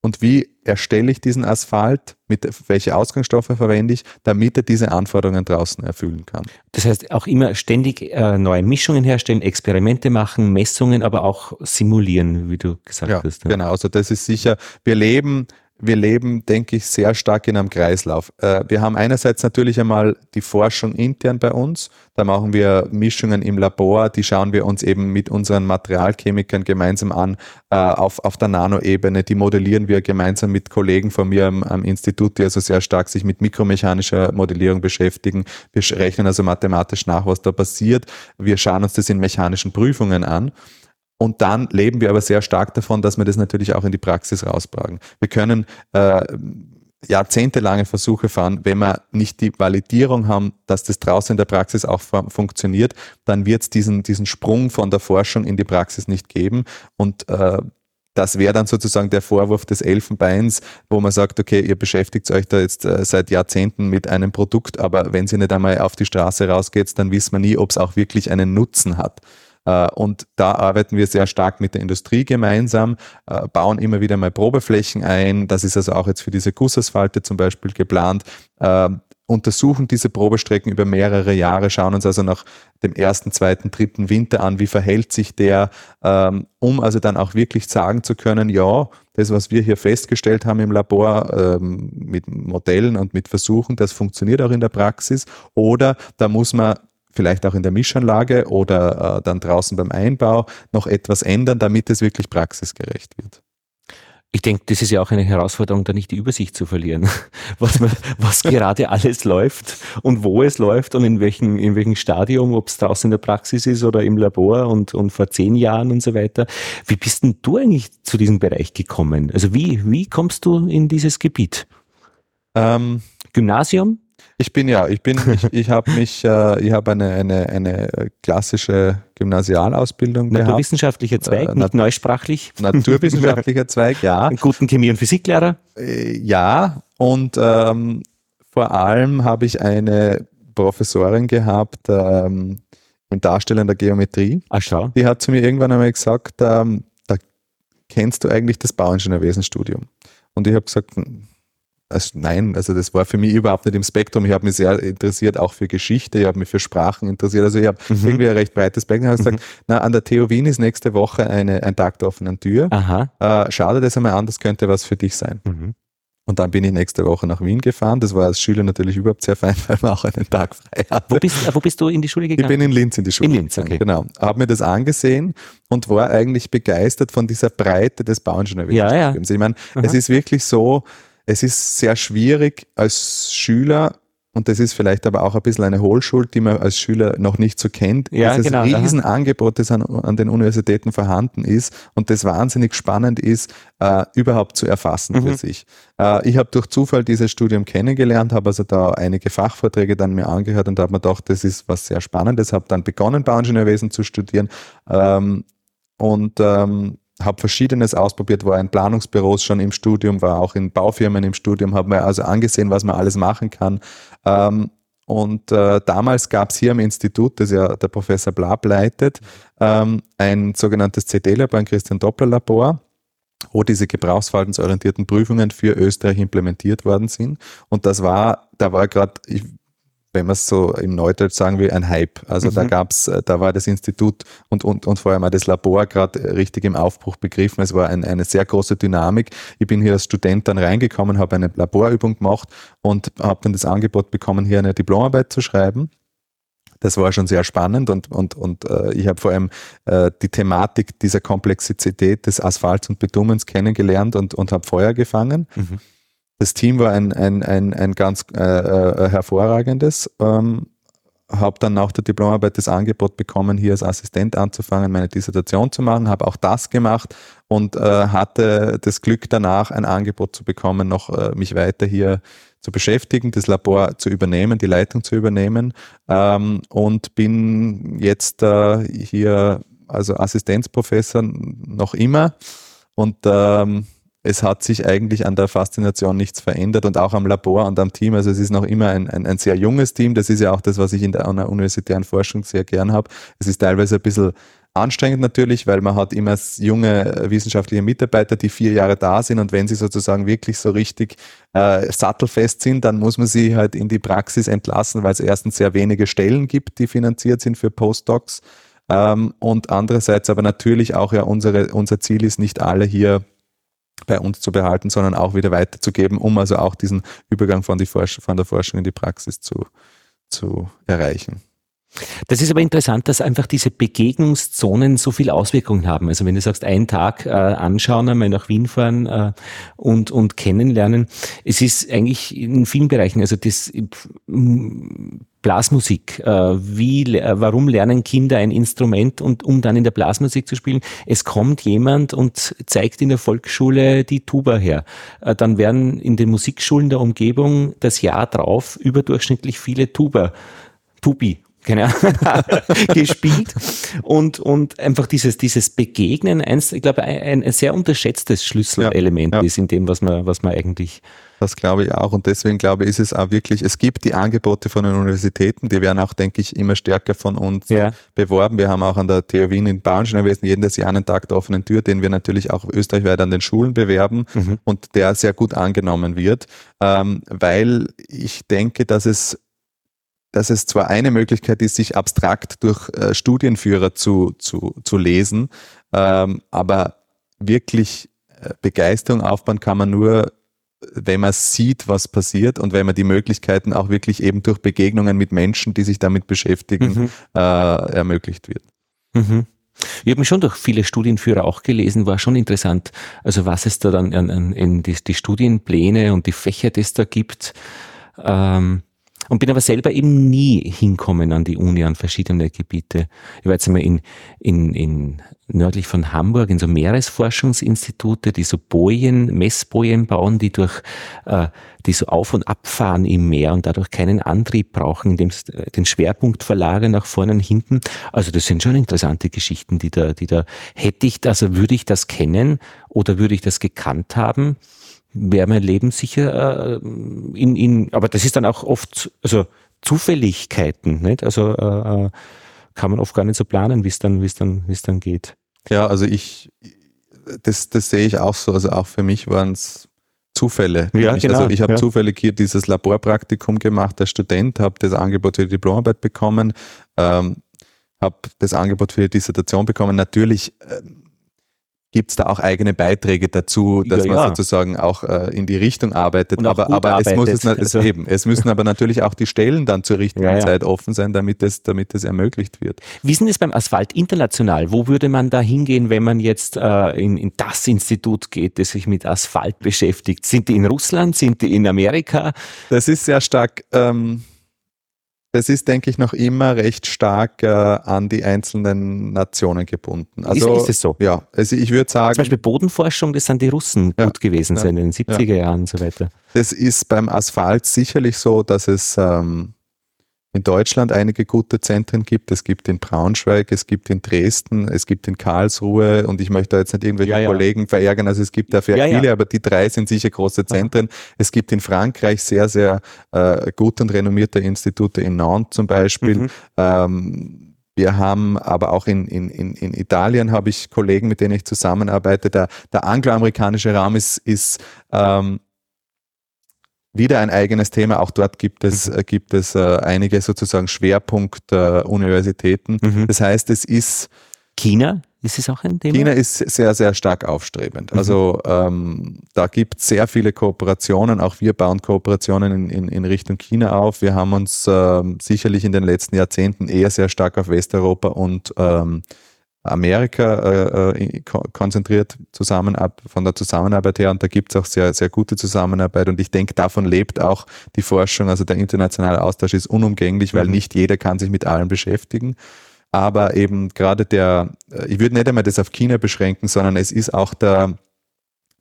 und wie erstelle ich diesen Asphalt, mit welche Ausgangsstoffe verwende ich, damit er diese Anforderungen draußen erfüllen kann. Das heißt, auch immer ständig äh, neue Mischungen herstellen, Experimente machen, Messungen, aber auch simulieren, wie du gesagt ja, hast. Ja. Genau, also das ist sicher, wir leben wir leben, denke ich, sehr stark in einem Kreislauf. Äh, wir haben einerseits natürlich einmal die Forschung intern bei uns. Da machen wir Mischungen im Labor, die schauen wir uns eben mit unseren Materialchemikern gemeinsam an äh, auf, auf der Nanoebene. Die modellieren wir gemeinsam mit Kollegen von mir am, am Institut, die also sehr stark sich mit mikromechanischer Modellierung beschäftigen. Wir rechnen also mathematisch nach, was da passiert. Wir schauen uns das in mechanischen Prüfungen an. Und dann leben wir aber sehr stark davon, dass wir das natürlich auch in die Praxis rausbragen. Wir können äh, jahrzehntelange Versuche fahren, wenn wir nicht die Validierung haben, dass das draußen in der Praxis auch funktioniert, dann wird es diesen, diesen Sprung von der Forschung in die Praxis nicht geben. Und äh, das wäre dann sozusagen der Vorwurf des Elfenbeins, wo man sagt, okay, ihr beschäftigt euch da jetzt äh, seit Jahrzehnten mit einem Produkt, aber wenn sie nicht einmal auf die Straße rausgeht, dann wissen wir nie, ob es auch wirklich einen Nutzen hat. Äh, und da arbeiten wir sehr stark mit der Industrie gemeinsam, äh, bauen immer wieder mal Probeflächen ein. Das ist also auch jetzt für diese Gussasphalte zum Beispiel geplant äh, untersuchen diese Probestrecken über mehrere Jahre, schauen uns also nach dem ersten, zweiten, dritten Winter an, wie verhält sich der, ähm, um also dann auch wirklich sagen zu können, ja, das, was wir hier festgestellt haben im Labor ähm, mit Modellen und mit Versuchen, das funktioniert auch in der Praxis. Oder da muss man vielleicht auch in der Mischanlage oder äh, dann draußen beim Einbau noch etwas ändern, damit es wirklich praxisgerecht wird. Ich denke, das ist ja auch eine Herausforderung, da nicht die Übersicht zu verlieren, (laughs) was, man, was gerade alles läuft und wo es läuft und in welchem, in welchem Stadium, ob es draußen in der Praxis ist oder im Labor und, und vor zehn Jahren und so weiter. Wie bist denn du eigentlich zu diesem Bereich gekommen? Also wie, wie kommst du in dieses Gebiet? Ähm, Gymnasium? Ich bin ja, ich bin, ich, ich habe mich, äh, ich habe eine, eine, eine klassische Gymnasialausbildung Naturwissenschaftlicher Zweig, äh, nicht neusprachlich. Naturwissenschaftlicher Zweig, ja. (laughs) Einen guten Chemie- und Physiklehrer. Äh, ja, und ähm, vor allem habe ich eine Professorin gehabt ähm, im Darstellen der Geometrie. Ach schau. Die hat zu mir irgendwann einmal gesagt, ähm, da kennst du eigentlich das Bauingenieurwesenstudium. Und ich habe gesagt, also nein, also das war für mich überhaupt nicht im Spektrum. Ich habe mich sehr interessiert, auch für Geschichte, ich habe mich für Sprachen interessiert. Also ich habe mhm. irgendwie ein recht breites Spektrum. Ich habe gesagt, mhm. na, an der TU Wien ist nächste Woche eine, ein Tag der offenen Tür. Aha. Äh, schade das einmal an, das könnte was für dich sein. Mhm. Und dann bin ich nächste Woche nach Wien gefahren. Das war als Schüler natürlich überhaupt sehr fein, (laughs) weil man auch einen Tag frei hatte. Wo bist, wo bist du in die Schule gegangen? Ich bin in Linz in die Schule. In Linz, okay. Genau. Habe mir das angesehen und war eigentlich begeistert von dieser Breite des Bauingenieurwissenschaftens. Ja, ja. Ich meine, Aha. es ist wirklich so, es ist sehr schwierig als Schüler und das ist vielleicht aber auch ein bisschen eine Hohlschuld, die man als Schüler noch nicht so kennt. Ja, Dieses genau, Riesenangebot, das an, an, den Universitäten vorhanden ist und das wahnsinnig spannend ist, äh, überhaupt zu erfassen mhm. für sich. Äh, ich habe durch Zufall dieses Studium kennengelernt, habe also da einige Fachvorträge dann mir angehört und habe mir gedacht, das ist was sehr Spannendes, habe dann begonnen, Bauingenieurwesen zu studieren ähm, und ähm, habe verschiedenes ausprobiert, war in Planungsbüros schon im Studium, war auch in Baufirmen im Studium, habe mir also angesehen, was man alles machen kann. Ähm, und äh, damals gab es hier im Institut, das ja der Professor Blab leitet, ähm, ein sogenanntes CD-Labor, ein Christian Doppler-Labor, wo diese gebrauchsverhaltensorientierten Prüfungen für Österreich implementiert worden sind. Und das war, da war gerade, wenn man es so im Neudeutsch sagen will, ein Hype. Also mhm. da gab's, äh, da war das Institut und, und, und vor allem auch das Labor gerade richtig im Aufbruch begriffen. Es war ein, eine sehr große Dynamik. Ich bin hier als Student dann reingekommen, habe eine Laborübung gemacht und habe dann das Angebot bekommen, hier eine Diplomarbeit zu schreiben. Das war schon sehr spannend und, und, und äh, ich habe vor allem äh, die Thematik dieser Komplexität des Asphalts und Bitumens kennengelernt und, und habe Feuer gefangen. Mhm. Das Team war ein, ein, ein, ein ganz äh, äh, hervorragendes. Ähm, habe dann nach der Diplomarbeit das Angebot bekommen, hier als Assistent anzufangen, meine Dissertation zu machen, habe auch das gemacht und äh, hatte das Glück danach ein Angebot zu bekommen, noch äh, mich weiter hier zu beschäftigen, das Labor zu übernehmen, die Leitung zu übernehmen ähm, und bin jetzt äh, hier also Assistenzprofessor noch immer und ähm, es hat sich eigentlich an der Faszination nichts verändert und auch am Labor und am Team. Also es ist noch immer ein, ein, ein sehr junges Team. Das ist ja auch das, was ich in der, der universitären Forschung sehr gern habe. Es ist teilweise ein bisschen anstrengend natürlich, weil man hat immer junge wissenschaftliche Mitarbeiter, die vier Jahre da sind und wenn sie sozusagen wirklich so richtig äh, sattelfest sind, dann muss man sie halt in die Praxis entlassen, weil es erstens sehr wenige Stellen gibt, die finanziert sind für Postdocs. Ähm, und andererseits aber natürlich auch ja unsere, unser Ziel ist, nicht alle hier bei uns zu behalten, sondern auch wieder weiterzugeben, um also auch diesen Übergang von, Forsch von der Forschung in die Praxis zu, zu erreichen. Das ist aber interessant, dass einfach diese Begegnungszonen so viel Auswirkungen haben. Also wenn du sagst, einen Tag äh, anschauen, einmal nach Wien fahren äh, und, und kennenlernen. Es ist eigentlich in vielen Bereichen, also das Blasmusik. Äh, wie, äh, warum lernen Kinder ein Instrument und um dann in der Blasmusik zu spielen? Es kommt jemand und zeigt in der Volksschule die Tuba her. Äh, dann werden in den Musikschulen der Umgebung das Jahr drauf überdurchschnittlich viele Tuba, Tubi keine Ahnung, (laughs) gespielt und, und einfach dieses, dieses Begegnen, eins, ich glaube, ein, ein sehr unterschätztes Schlüsselelement ja, ja. ist in dem, was man, was man eigentlich. Das glaube ich auch und deswegen glaube ich, ist es auch wirklich, es gibt die Angebote von den Universitäten, die werden auch, denke ich, immer stärker von uns ja. beworben. Wir haben auch an der TU Wien in Bauingenieurwesen jedes Jahr einen Tag der offenen Tür, den wir natürlich auch österreichweit an den Schulen bewerben mhm. und der sehr gut angenommen wird, ähm, weil ich denke, dass es dass es zwar eine Möglichkeit ist, sich abstrakt durch äh, Studienführer zu, zu, zu lesen, ähm, aber wirklich äh, Begeisterung aufbauen kann man nur, wenn man sieht, was passiert und wenn man die Möglichkeiten auch wirklich eben durch Begegnungen mit Menschen, die sich damit beschäftigen, mhm. äh, ermöglicht wird. Mhm. Ich habe mich schon durch viele Studienführer auch gelesen, war schon interessant. Also was es da dann an, an, in die, die Studienpläne und die Fächer, die es da gibt. Ähm, und bin aber selber eben nie hinkommen an die Uni, an verschiedene Gebiete. Ich war jetzt einmal in, in, in nördlich von Hamburg in so Meeresforschungsinstitute, die so Bojen, Messbojen bauen, die durch, äh, die so auf und abfahren im Meer und dadurch keinen Antrieb brauchen, indem sie äh, den Schwerpunkt verlagern nach vorne und hinten. Also das sind schon interessante Geschichten, die da, die da hätte ich, also würde ich das kennen oder würde ich das gekannt haben, wäre mein Leben sicher äh, in, in, aber das ist dann auch oft, also Zufälligkeiten, nicht? Also äh, äh kann man oft gar nicht so planen, wie es dann, wie es dann, wie es dann geht. Ja, also ich, das, das sehe ich auch so. Also auch für mich waren es Zufälle. Ja, genau, also ich habe ja. zufällig hier dieses Laborpraktikum gemacht als Student, habe das Angebot für die Diplomarbeit bekommen, ähm, habe das Angebot für die Dissertation bekommen. Natürlich ähm, gibt es da auch eigene Beiträge dazu, dass Ja, man ja. sozusagen auch äh, in die Richtung arbeitet. Aber aber es muss es, arbeitet. es Also- eben, es müssen aber natürlich auch die Stellen dann zur richtigen Ja, ja. Zeit offen sein, damit es, damit es ermöglicht wird. Wie ist denn das beim Asphalt international? Wo würde man da hingehen, wenn man jetzt äh, in, in das Institut geht, das sich mit Asphalt beschäftigt? Sind die in Russland? Sind die in Amerika? Das ist sehr stark, ähm, das ist, denke ich, noch immer recht stark äh, an die einzelnen Nationen gebunden. Also, ist, ist es so? Ja, also ich würde sagen, Zum Beispiel Bodenforschung, das sind die Russen Ja, gut gewesen ja, sind in den 70er Jahren und so weiter. das ist beim Asphalt sicherlich so, dass es ähm, in Deutschland einige gute Zentren gibt. Es gibt in Braunschweig, es gibt in Dresden, es gibt in Karlsruhe und ich möchte da jetzt nicht irgendwelche Ja, ja. Kollegen verärgern. Also es gibt dafür Ja, viele, aber die drei sind sicher große Zentren. Es gibt in Frankreich sehr, sehr äh, gute und renommierte Institute in Nantes zum Beispiel. Mhm. Ähm, wir haben aber auch in, in, in, in Italien habe ich Kollegen, mit denen ich zusammenarbeite. Der, der angloamerikanische Raum ist, ist ähm, wieder ein eigenes Thema. Auch dort gibt es, äh, gibt es äh, einige sozusagen Schwerpunkt-Universitäten. Mhm. Das heißt, es ist, China, ist es auch ein Thema? China ist sehr, sehr stark aufstrebend. Mhm. Also ähm, da gibt es sehr viele Kooperationen. Auch wir bauen Kooperationen in, in, in Richtung China auf. Wir haben uns ähm, sicherlich in den letzten Jahrzehnten eher sehr stark auf Westeuropa und ähm, Amerika äh, äh, ko- konzentriert zusammenab von der Zusammenarbeit her und da gibt es auch sehr, sehr gute Zusammenarbeit und ich denke, davon lebt auch die Forschung, also der internationale Austausch ist unumgänglich, weil Mhm. nicht jeder kann sich mit allem beschäftigen. Aber eben gerade der, äh, ich würde nicht einmal das auf China beschränken, sondern es ist auch der,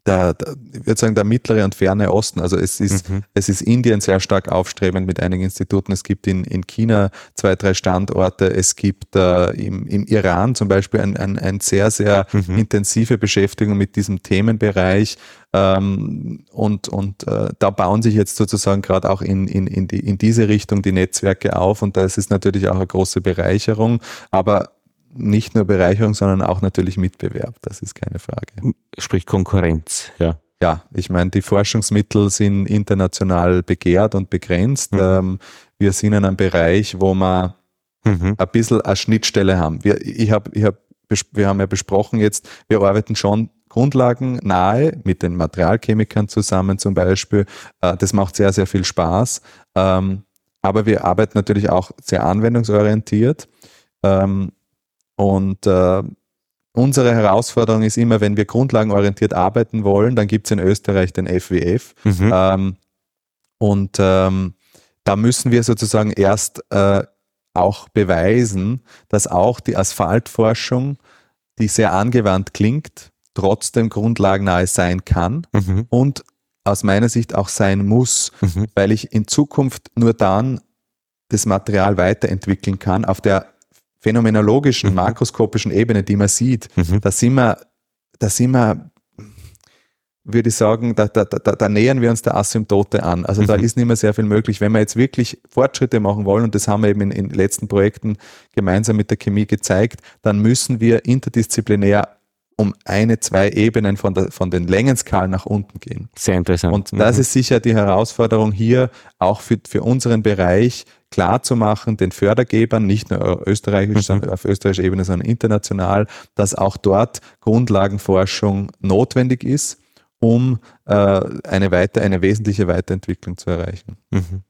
der, der ich würde sagen, der mittlere und ferne Osten. Also es ist, Mhm. es ist Indien sehr stark aufstrebend mit einigen Instituten. Es gibt in, in China zwei, drei Standorte. Es gibt äh, im, im Iran zum Beispiel ein, ein, ein sehr, sehr Mhm. intensive Beschäftigung mit diesem Themenbereich. Ähm, und und äh, da bauen sich jetzt sozusagen gerade auch in, in, in, die, in diese Richtung die Netzwerke auf. Und das ist natürlich auch eine große Bereicherung. Aber nicht nur Bereicherung, sondern auch natürlich Mitbewerb. Das ist keine Frage. Sprich Konkurrenz, ja. Ja, ich meine, die Forschungsmittel sind international begehrt und begrenzt. Mhm. Ähm, wir sind in einem Bereich, wo wir Mhm. ein bisschen eine Schnittstelle haben. Wir, ich hab, ich hab, wir haben ja besprochen jetzt, wir arbeiten schon Grundlagen nahe mit den Materialchemikern zusammen zum Beispiel. Äh, das macht sehr, sehr viel Spaß. Ähm, aber wir arbeiten natürlich auch sehr anwendungsorientiert. Ähm, und äh, unsere Herausforderung ist immer, wenn wir grundlagenorientiert arbeiten wollen, dann gibt es in Österreich den FWF. Mhm. Ähm, und ähm, da müssen wir sozusagen erst äh, auch beweisen, dass auch die Asphaltforschung, die sehr angewandt klingt, trotzdem grundlagennahe sein kann Mhm. und aus meiner Sicht auch sein muss, Mhm. weil ich in Zukunft nur dann das Material weiterentwickeln kann auf der phänomenologischen, Mhm. makroskopischen Ebene, die man sieht. Mhm. Da sind wir, da sind wir, würde ich sagen, da, da, da, da nähern wir uns der Asymptote an. Also da Mhm. ist nicht mehr sehr viel möglich. Wenn wir jetzt wirklich Fortschritte machen wollen, und das haben wir eben in, in den letzten Projekten gemeinsam mit der Chemie gezeigt, dann müssen wir interdisziplinär um eine, zwei Ebenen von, der, von den Längenskalen nach unten gehen. Sehr interessant. Und das Mhm. ist sicher die Herausforderung hier auch für, für unseren Bereich klar zu machen, den Fördergebern, nicht nur österreichisch, Mhm. sondern auf österreichischer Ebene, sondern international, dass auch dort Grundlagenforschung notwendig ist, um äh, eine, weiter, eine wesentliche Weiterentwicklung zu erreichen. Mhm.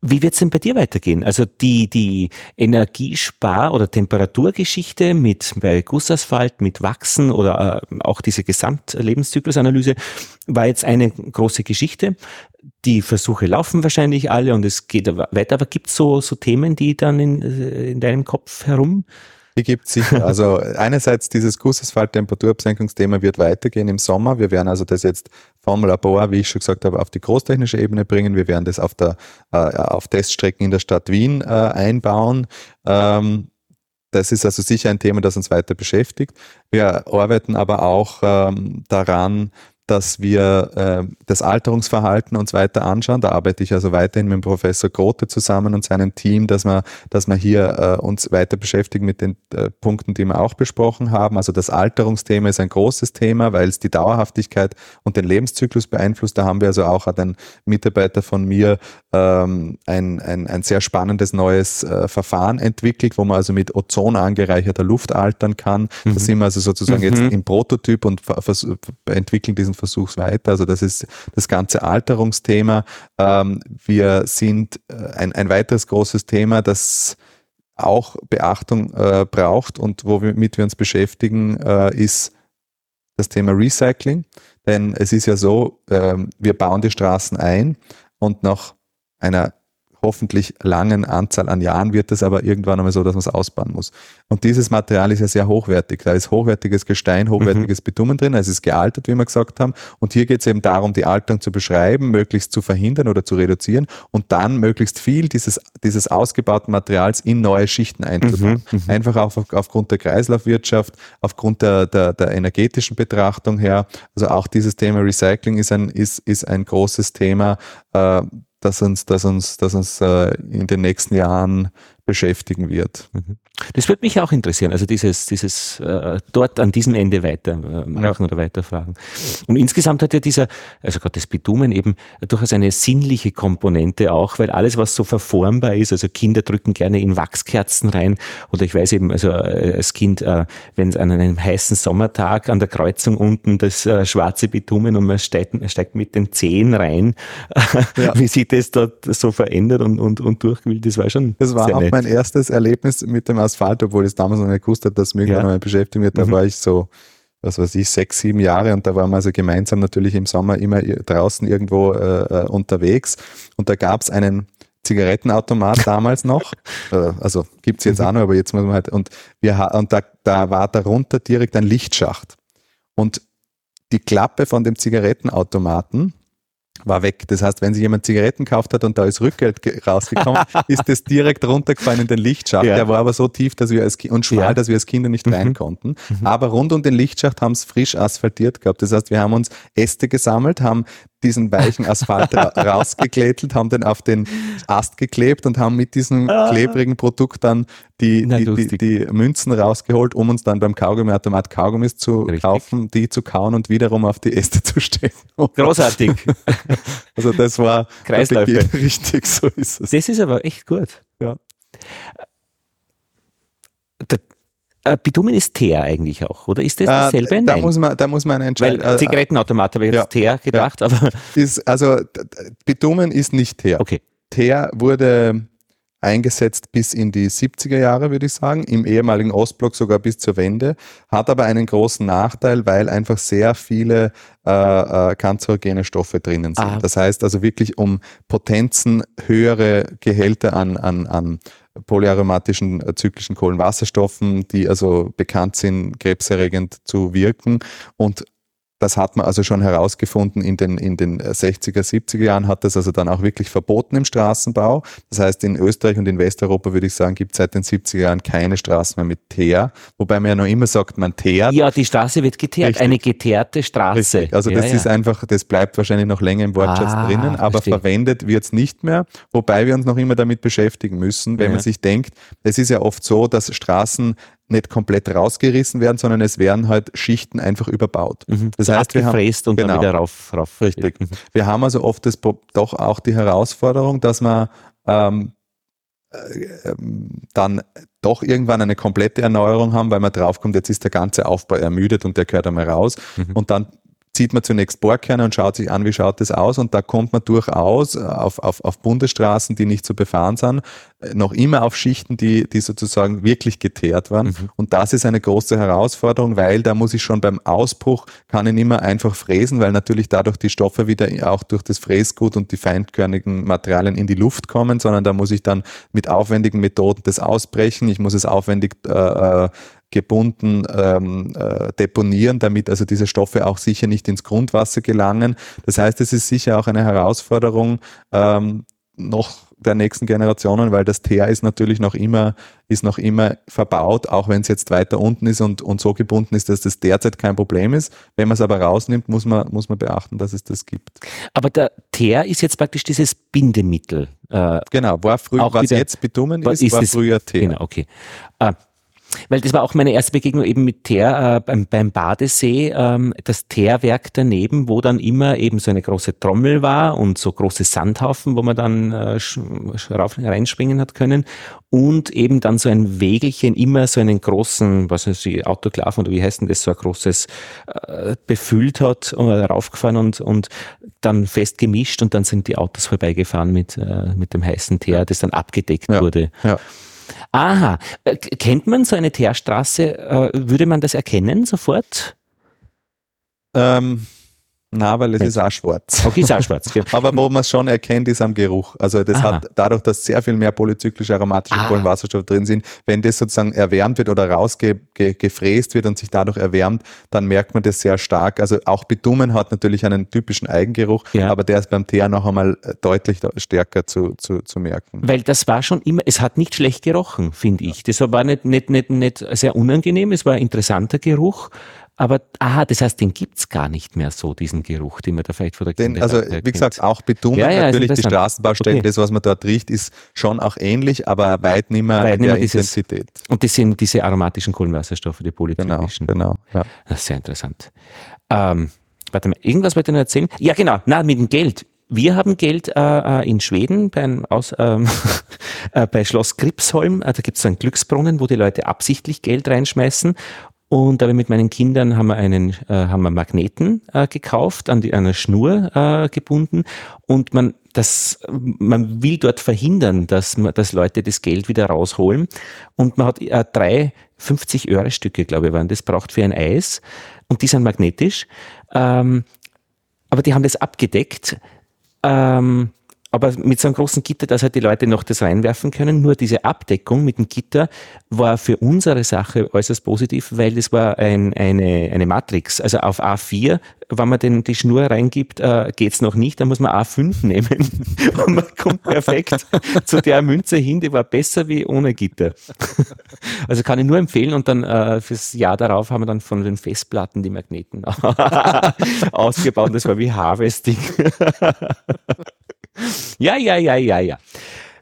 Wie wird es denn bei dir weitergehen? Also die, die Energiespar- oder Temperaturgeschichte mit bei Gussasphalt, mit Wachsen oder äh, auch diese Gesamtlebenszyklusanalyse war jetzt eine große Geschichte. Die Versuche laufen wahrscheinlich alle und es geht weiter, aber gibt es so, so Themen, die dann in, äh, in deinem Kopf herum die gibt es sicher. Also (laughs) einerseits dieses Gussasphalt-Temperaturabsenkungsthema wird weitergehen im Sommer. Wir werden also das jetzt vom Labor, wie ich schon gesagt habe, auf die großtechnische Ebene bringen. Wir werden das auf, der, äh, auf Teststrecken in der Stadt Wien äh, einbauen. Ähm, das ist also sicher ein Thema, das uns weiter beschäftigt. Wir arbeiten aber auch ähm, daran, dass wir äh, das Alterungsverhalten uns weiter anschauen. Da arbeite ich also weiterhin mit dem Professor Grote zusammen und seinem Team, dass wir, dass wir hier äh, uns weiter beschäftigen mit den äh, Punkten, die wir auch besprochen haben. Also das Alterungsthema ist ein großes Thema, weil es die Dauerhaftigkeit und den Lebenszyklus beeinflusst. Da haben wir also auch hat ein Mitarbeiter von mir ähm, ein, ein, ein sehr spannendes neues äh, Verfahren entwickelt, wo man also mit Ozon angereicherter Luft altern kann. Mhm. Da sind wir also sozusagen mhm. jetzt im Prototyp und entwickeln diesen Versuch weiter. Also das ist das ganze Alterungsthema. Ähm, wir sind äh, ein, ein weiteres großes Thema, das auch Beachtung äh, braucht und womit wir uns beschäftigen, äh, ist das Thema Recycling. Denn es ist ja so, äh, wir bauen die Straßen ein und nach einer hoffentlich langen Anzahl an Jahren wird es aber irgendwann einmal so, dass man es ausbauen muss. Und dieses Material ist ja sehr hochwertig. Da ist hochwertiges Gestein, hochwertiges mhm. Bitumen drin, also es ist gealtert, wie wir gesagt haben. Und hier geht es eben darum, die Alterung zu beschreiben, möglichst zu verhindern oder zu reduzieren und dann möglichst viel dieses, dieses ausgebauten Materials in neue Schichten einzubauen. Mhm. mhm. Einfach auf, aufgrund der Kreislaufwirtschaft, aufgrund der, der, der energetischen Betrachtung her. Also auch dieses Thema Recycling ist ein, ist, ist ein großes Thema. Äh, das uns, das uns, das uns äh, in den nächsten Jahren beschäftigen wird. Mhm. Das würde mich auch interessieren, also dieses, dieses äh, dort an diesem Ende weitermachen äh, ja. oder weiterfragen. Und insgesamt hat ja dieser, also Gott, das Bitumen eben durchaus eine sinnliche Komponente auch, weil alles, was so verformbar ist, also Kinder drücken gerne in Wachskerzen rein oder ich weiß eben, also äh, als Kind, äh, wenn es an einem heißen Sommertag an der Kreuzung unten das äh, schwarze Bitumen und man steigt, steigt mit den Zehen rein, ja. (laughs) wie sich das dort so verändert und, und, und durchquillt, das war schon Das war auch nett. Mein erstes Erlebnis mit dem Asphalt, obwohl ich damals noch nicht gewusst habe, dass mich ja. mal beschäftigt wird. Da mhm. war ich so, was weiß ich, sechs, sieben Jahre und da waren wir also gemeinsam natürlich im Sommer immer draußen irgendwo äh, äh unterwegs und da gab es einen Zigarettenautomat (laughs) damals noch. Äh, also gibt es jetzt auch noch, aber jetzt muss man halt. Und, wir, und da, da war darunter direkt ein Lichtschacht. Und die Klappe von dem Zigarettenautomaten war weg. Das heißt, wenn sich jemand Zigaretten gekauft hat und da ist Rückgeld rausgekommen, (laughs) ist das direkt runtergefallen in den Lichtschacht. Ja. Der war aber so tief dass wir als, und schmal, ja. dass wir als Kinder nicht mhm. rein konnten. Mhm. Aber rund um den Lichtschacht haben es frisch asphaltiert gehabt. Das heißt, wir haben uns Äste gesammelt, haben diesen weichen Asphalt (laughs) rausgeklettelt, haben den auf den Ast geklebt und haben mit diesem ah. klebrigen Produkt dann die, Na, die, die, die, Münzen rausgeholt, um uns dann beim Kaugummiautomat Kaugummis zu Richtig. kaufen, die zu kauen und wiederum auf die Äste zu stellen. Großartig. (laughs) also das war Kreisläufe. (laughs) Richtig, so ist es. Das ist aber echt gut. Ja. Äh, Bitumen ist Teer eigentlich auch, oder ist das äh, dasselbe? Äh, da, Nein. muss man, da muss man entscheiden. Weil äh, Zigarettenautomat habe ich jetzt ja, Teer gedacht, ja. aber. (laughs) Ist, also Bitumen ist nicht Teer. Okay. Teer wurde eingesetzt bis in die 70er Jahre, würde ich sagen, im ehemaligen Ostblock sogar bis zur Wende, hat aber einen großen Nachteil, weil einfach sehr viele äh, äh, kanzerogene Stoffe drinnen sind. Ah. Das heißt also wirklich um Potenzen höhere Gehälter an, an, an polyaromatischen äh, zyklischen Kohlenwasserstoffen, die also bekannt sind, krebserregend zu wirken. Und das hat man also schon herausgefunden in den, in den 60er, 70er Jahren hat das also dann auch wirklich verboten im Straßenbau. Das heißt, in Österreich und in Westeuropa würde ich sagen, gibt es seit den 70er Jahren keine Straßen mehr mit Teer. Wobei man ja noch immer sagt, man teert. Ja, die Straße wird geteert. Richtig. Eine geteerte Straße. Richtig. Also ja, das ja. ist einfach, das bleibt wahrscheinlich noch länger im Wortschatz ah, drinnen, aber verstehe. verwendet wird es nicht mehr. Wobei wir uns noch immer damit beschäftigen müssen, wenn ja. man sich denkt, es ist ja oft so, dass Straßen nicht komplett rausgerissen werden, sondern es werden halt Schichten einfach überbaut. Mhm. Das heißt, wir haben und genau, dann wieder rauf, rauf. Richtig. Mhm. Wir haben also oft das, doch auch die Herausforderung, dass man ähm, äh, dann doch irgendwann eine komplette Erneuerung haben, weil man draufkommt, jetzt ist der ganze Aufbau ermüdet und der gehört einmal raus. Mhm. Und dann zieht man zunächst Bohrkerne und schaut sich an, wie schaut das aus. Und da kommt man durchaus auf, auf, auf Bundesstraßen, die nicht zu befahren sind, noch immer auf Schichten, die, die sozusagen wirklich geteert waren. Mhm. Und das ist eine große Herausforderung, weil da muss ich schon beim Ausbruch, kann ich nicht mehr einfach fräsen, weil natürlich dadurch die Stoffe wieder auch durch das Fräsgut und die feinkörnigen Materialien in die Luft kommen, sondern da muss ich dann mit aufwendigen Methoden das ausbrechen. Ich muss es aufwendig äh, äh gebunden ähm, äh, deponieren, damit also diese Stoffe auch sicher nicht ins Grundwasser gelangen. Das heißt, es ist sicher auch eine Herausforderung, ähm, noch der nächsten Generationen, weil das Teer ist natürlich noch immer, ist noch immer verbaut, auch wenn es jetzt weiter unten ist und, und so gebunden ist, dass das derzeit kein Problem ist. Wenn man es aber rausnimmt, muss man, muss man beachten, dass es das gibt. Aber der Teer ist jetzt praktisch dieses Bindemittel. Äh, genau, war früher, was wieder, jetzt Bitumen ist, ist war früher Teer. Genau, okay. Äh, weil das war auch meine erste Begegnung eben mit Teer äh, beim, beim Badesee, ähm, das Teerwerk daneben, wo dann immer eben so eine große Trommel war und so große Sandhaufen, wo man dann äh, rauf, reinspringen hat können und eben dann so ein Wägelchen, immer so einen großen, was weiß ich, Autoklaven oder wie heißt denn das, so ein großes äh, befüllt hat und raufgefahren und, und dann fest gemischt und dann sind die Autos vorbeigefahren mit, äh, mit dem heißen Teer, das dann abgedeckt ja, wurde. Ja. Aha, äh, kennt man so eine Teerstraße? Äh, würde man das erkennen sofort? Ähm, na, weil es (laughs) ist auch schwarz. Okay, ist auch schwarz. Ja. Aber wo man es schon erkennt, ist am Geruch. Also das Aha. hat dadurch, dass sehr viel mehr polyzyklische aromatische ah. Kohlenwasserstoffe drin sind, wenn das sozusagen erwärmt wird oder rausgefräst wird und sich dadurch erwärmt, dann merkt man das sehr stark. Also auch Bitumen hat natürlich einen typischen Eigengeruch, ja. aber der ist beim Teer noch einmal deutlich stärker zu, zu, zu merken. Weil das war schon immer, es hat nicht schlecht gerochen, finde ich. Das war nicht, nicht, nicht, nicht sehr unangenehm, es war ein interessanter Geruch. Aber, aha, das heißt, den gibt's gar nicht mehr so, diesen Geruch, den man da vielleicht vor der den, Also, wie gesagt, auch Bitumen, ja, ja, natürlich die Straßenbaustellen, okay. das, was man dort riecht, ist schon auch ähnlich, aber weit nicht mehr weit in der dieses, Intensität. Und das sind diese aromatischen Kohlenwasserstoffe, die polycyclischen. Genau, genau. Ja. Das ist sehr interessant. Ähm, warte mal, irgendwas wollte ich noch erzählen? Ja, genau, na, mit dem Geld. Wir haben Geld äh, äh in Schweden bei, aus, ähm, (laughs) äh, bei Schloss Gripsholm. Äh, da gibt es so einen Glücksbrunnen, wo die Leute absichtlich Geld reinschmeißen und aber mit meinen Kindern haben wir einen, äh, haben wir Magneten äh, gekauft, an die, einer Schnur äh, gebunden. Und man, das, man will dort verhindern, dass, man, dass Leute das Geld wieder rausholen. Und man hat äh, drei 50-Euro-Stücke, glaube ich, waren das, braucht für ein Eis. Und die sind magnetisch. Ähm, aber die haben das abgedeckt. Ähm, aber mit so einem großen Gitter, dass halt die Leute noch das reinwerfen können. Nur diese Abdeckung mit dem Gitter war für unsere Sache äußerst positiv, weil das war ein, eine, eine Matrix. Also auf A4, wenn man den, die Schnur reingibt, äh, geht's noch nicht, dann muss man A5 nehmen (laughs) und man kommt perfekt zu der Münze hin, die war besser wie ohne Gitter. (laughs) Also kann ich nur empfehlen und dann äh, fürs Jahr darauf haben wir dann von den Festplatten die Magneten (laughs) ausgebaut. Das war wie Harvesting. Ja, ja, ja, ja, ja.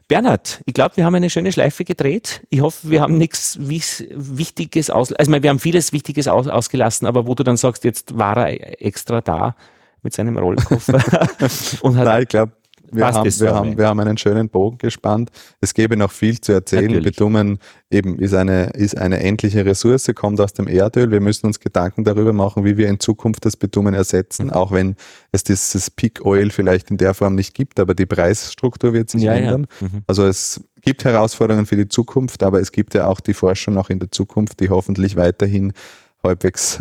Bernhard, ich glaube, wir haben eine schöne Schleife gedreht. Ich hoffe, wir haben nichts Wichtiges aus, also wir haben vieles Wichtiges aus, ausgelassen, aber wo du dann sagst, jetzt war er extra da mit seinem Rollkoffer. (laughs) und hat Nein, ich glaube, wir, haben, wir, haben, wir haben einen schönen Bogen gespannt. Es gäbe noch viel zu erzählen. Natürlich. Bitumen eben ist eine, ist eine endliche Ressource, kommt aus dem Erdöl. Wir müssen uns Gedanken darüber machen, wie wir in Zukunft das Bitumen ersetzen, mhm. auch wenn es dieses Peak Oil vielleicht in der Form nicht gibt, aber die Preisstruktur wird sich ja, ändern. Ja. Mhm. Also es gibt Herausforderungen für die Zukunft, aber es gibt ja auch die Forschung auch in der Zukunft, die hoffentlich weiterhin halbwegs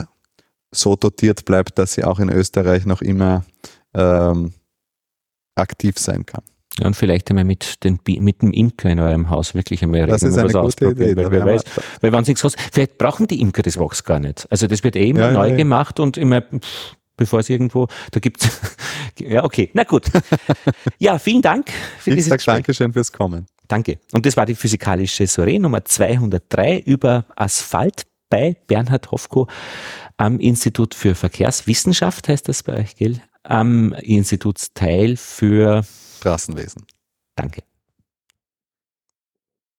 so dotiert bleibt, dass sie auch in Österreich noch immer ähm, aktiv sein kann. Ja, und vielleicht einmal mit, den, mit dem Imker in eurem Haus wirklich einmal reden, das ist eine was gute Idee, weil, wer weiß, weil wenn nichts kostet, vielleicht brauchen die Imker das Wachs gar nicht. Also das wird eh immer ja, neu ja, gemacht und immer, pff, bevor es irgendwo, da gibt's, (laughs) ja, okay, na gut. (laughs) ja, vielen Dank für ich dieses sag Dankeschön fürs Kommen. Danke. Und das war die physikalische Soiree Nummer 203 über Asphalt bei Bernhard Hofko am Institut für Verkehrswissenschaft, heißt das bei euch, gell? Am Institutsteil für Straßenwesen. Danke.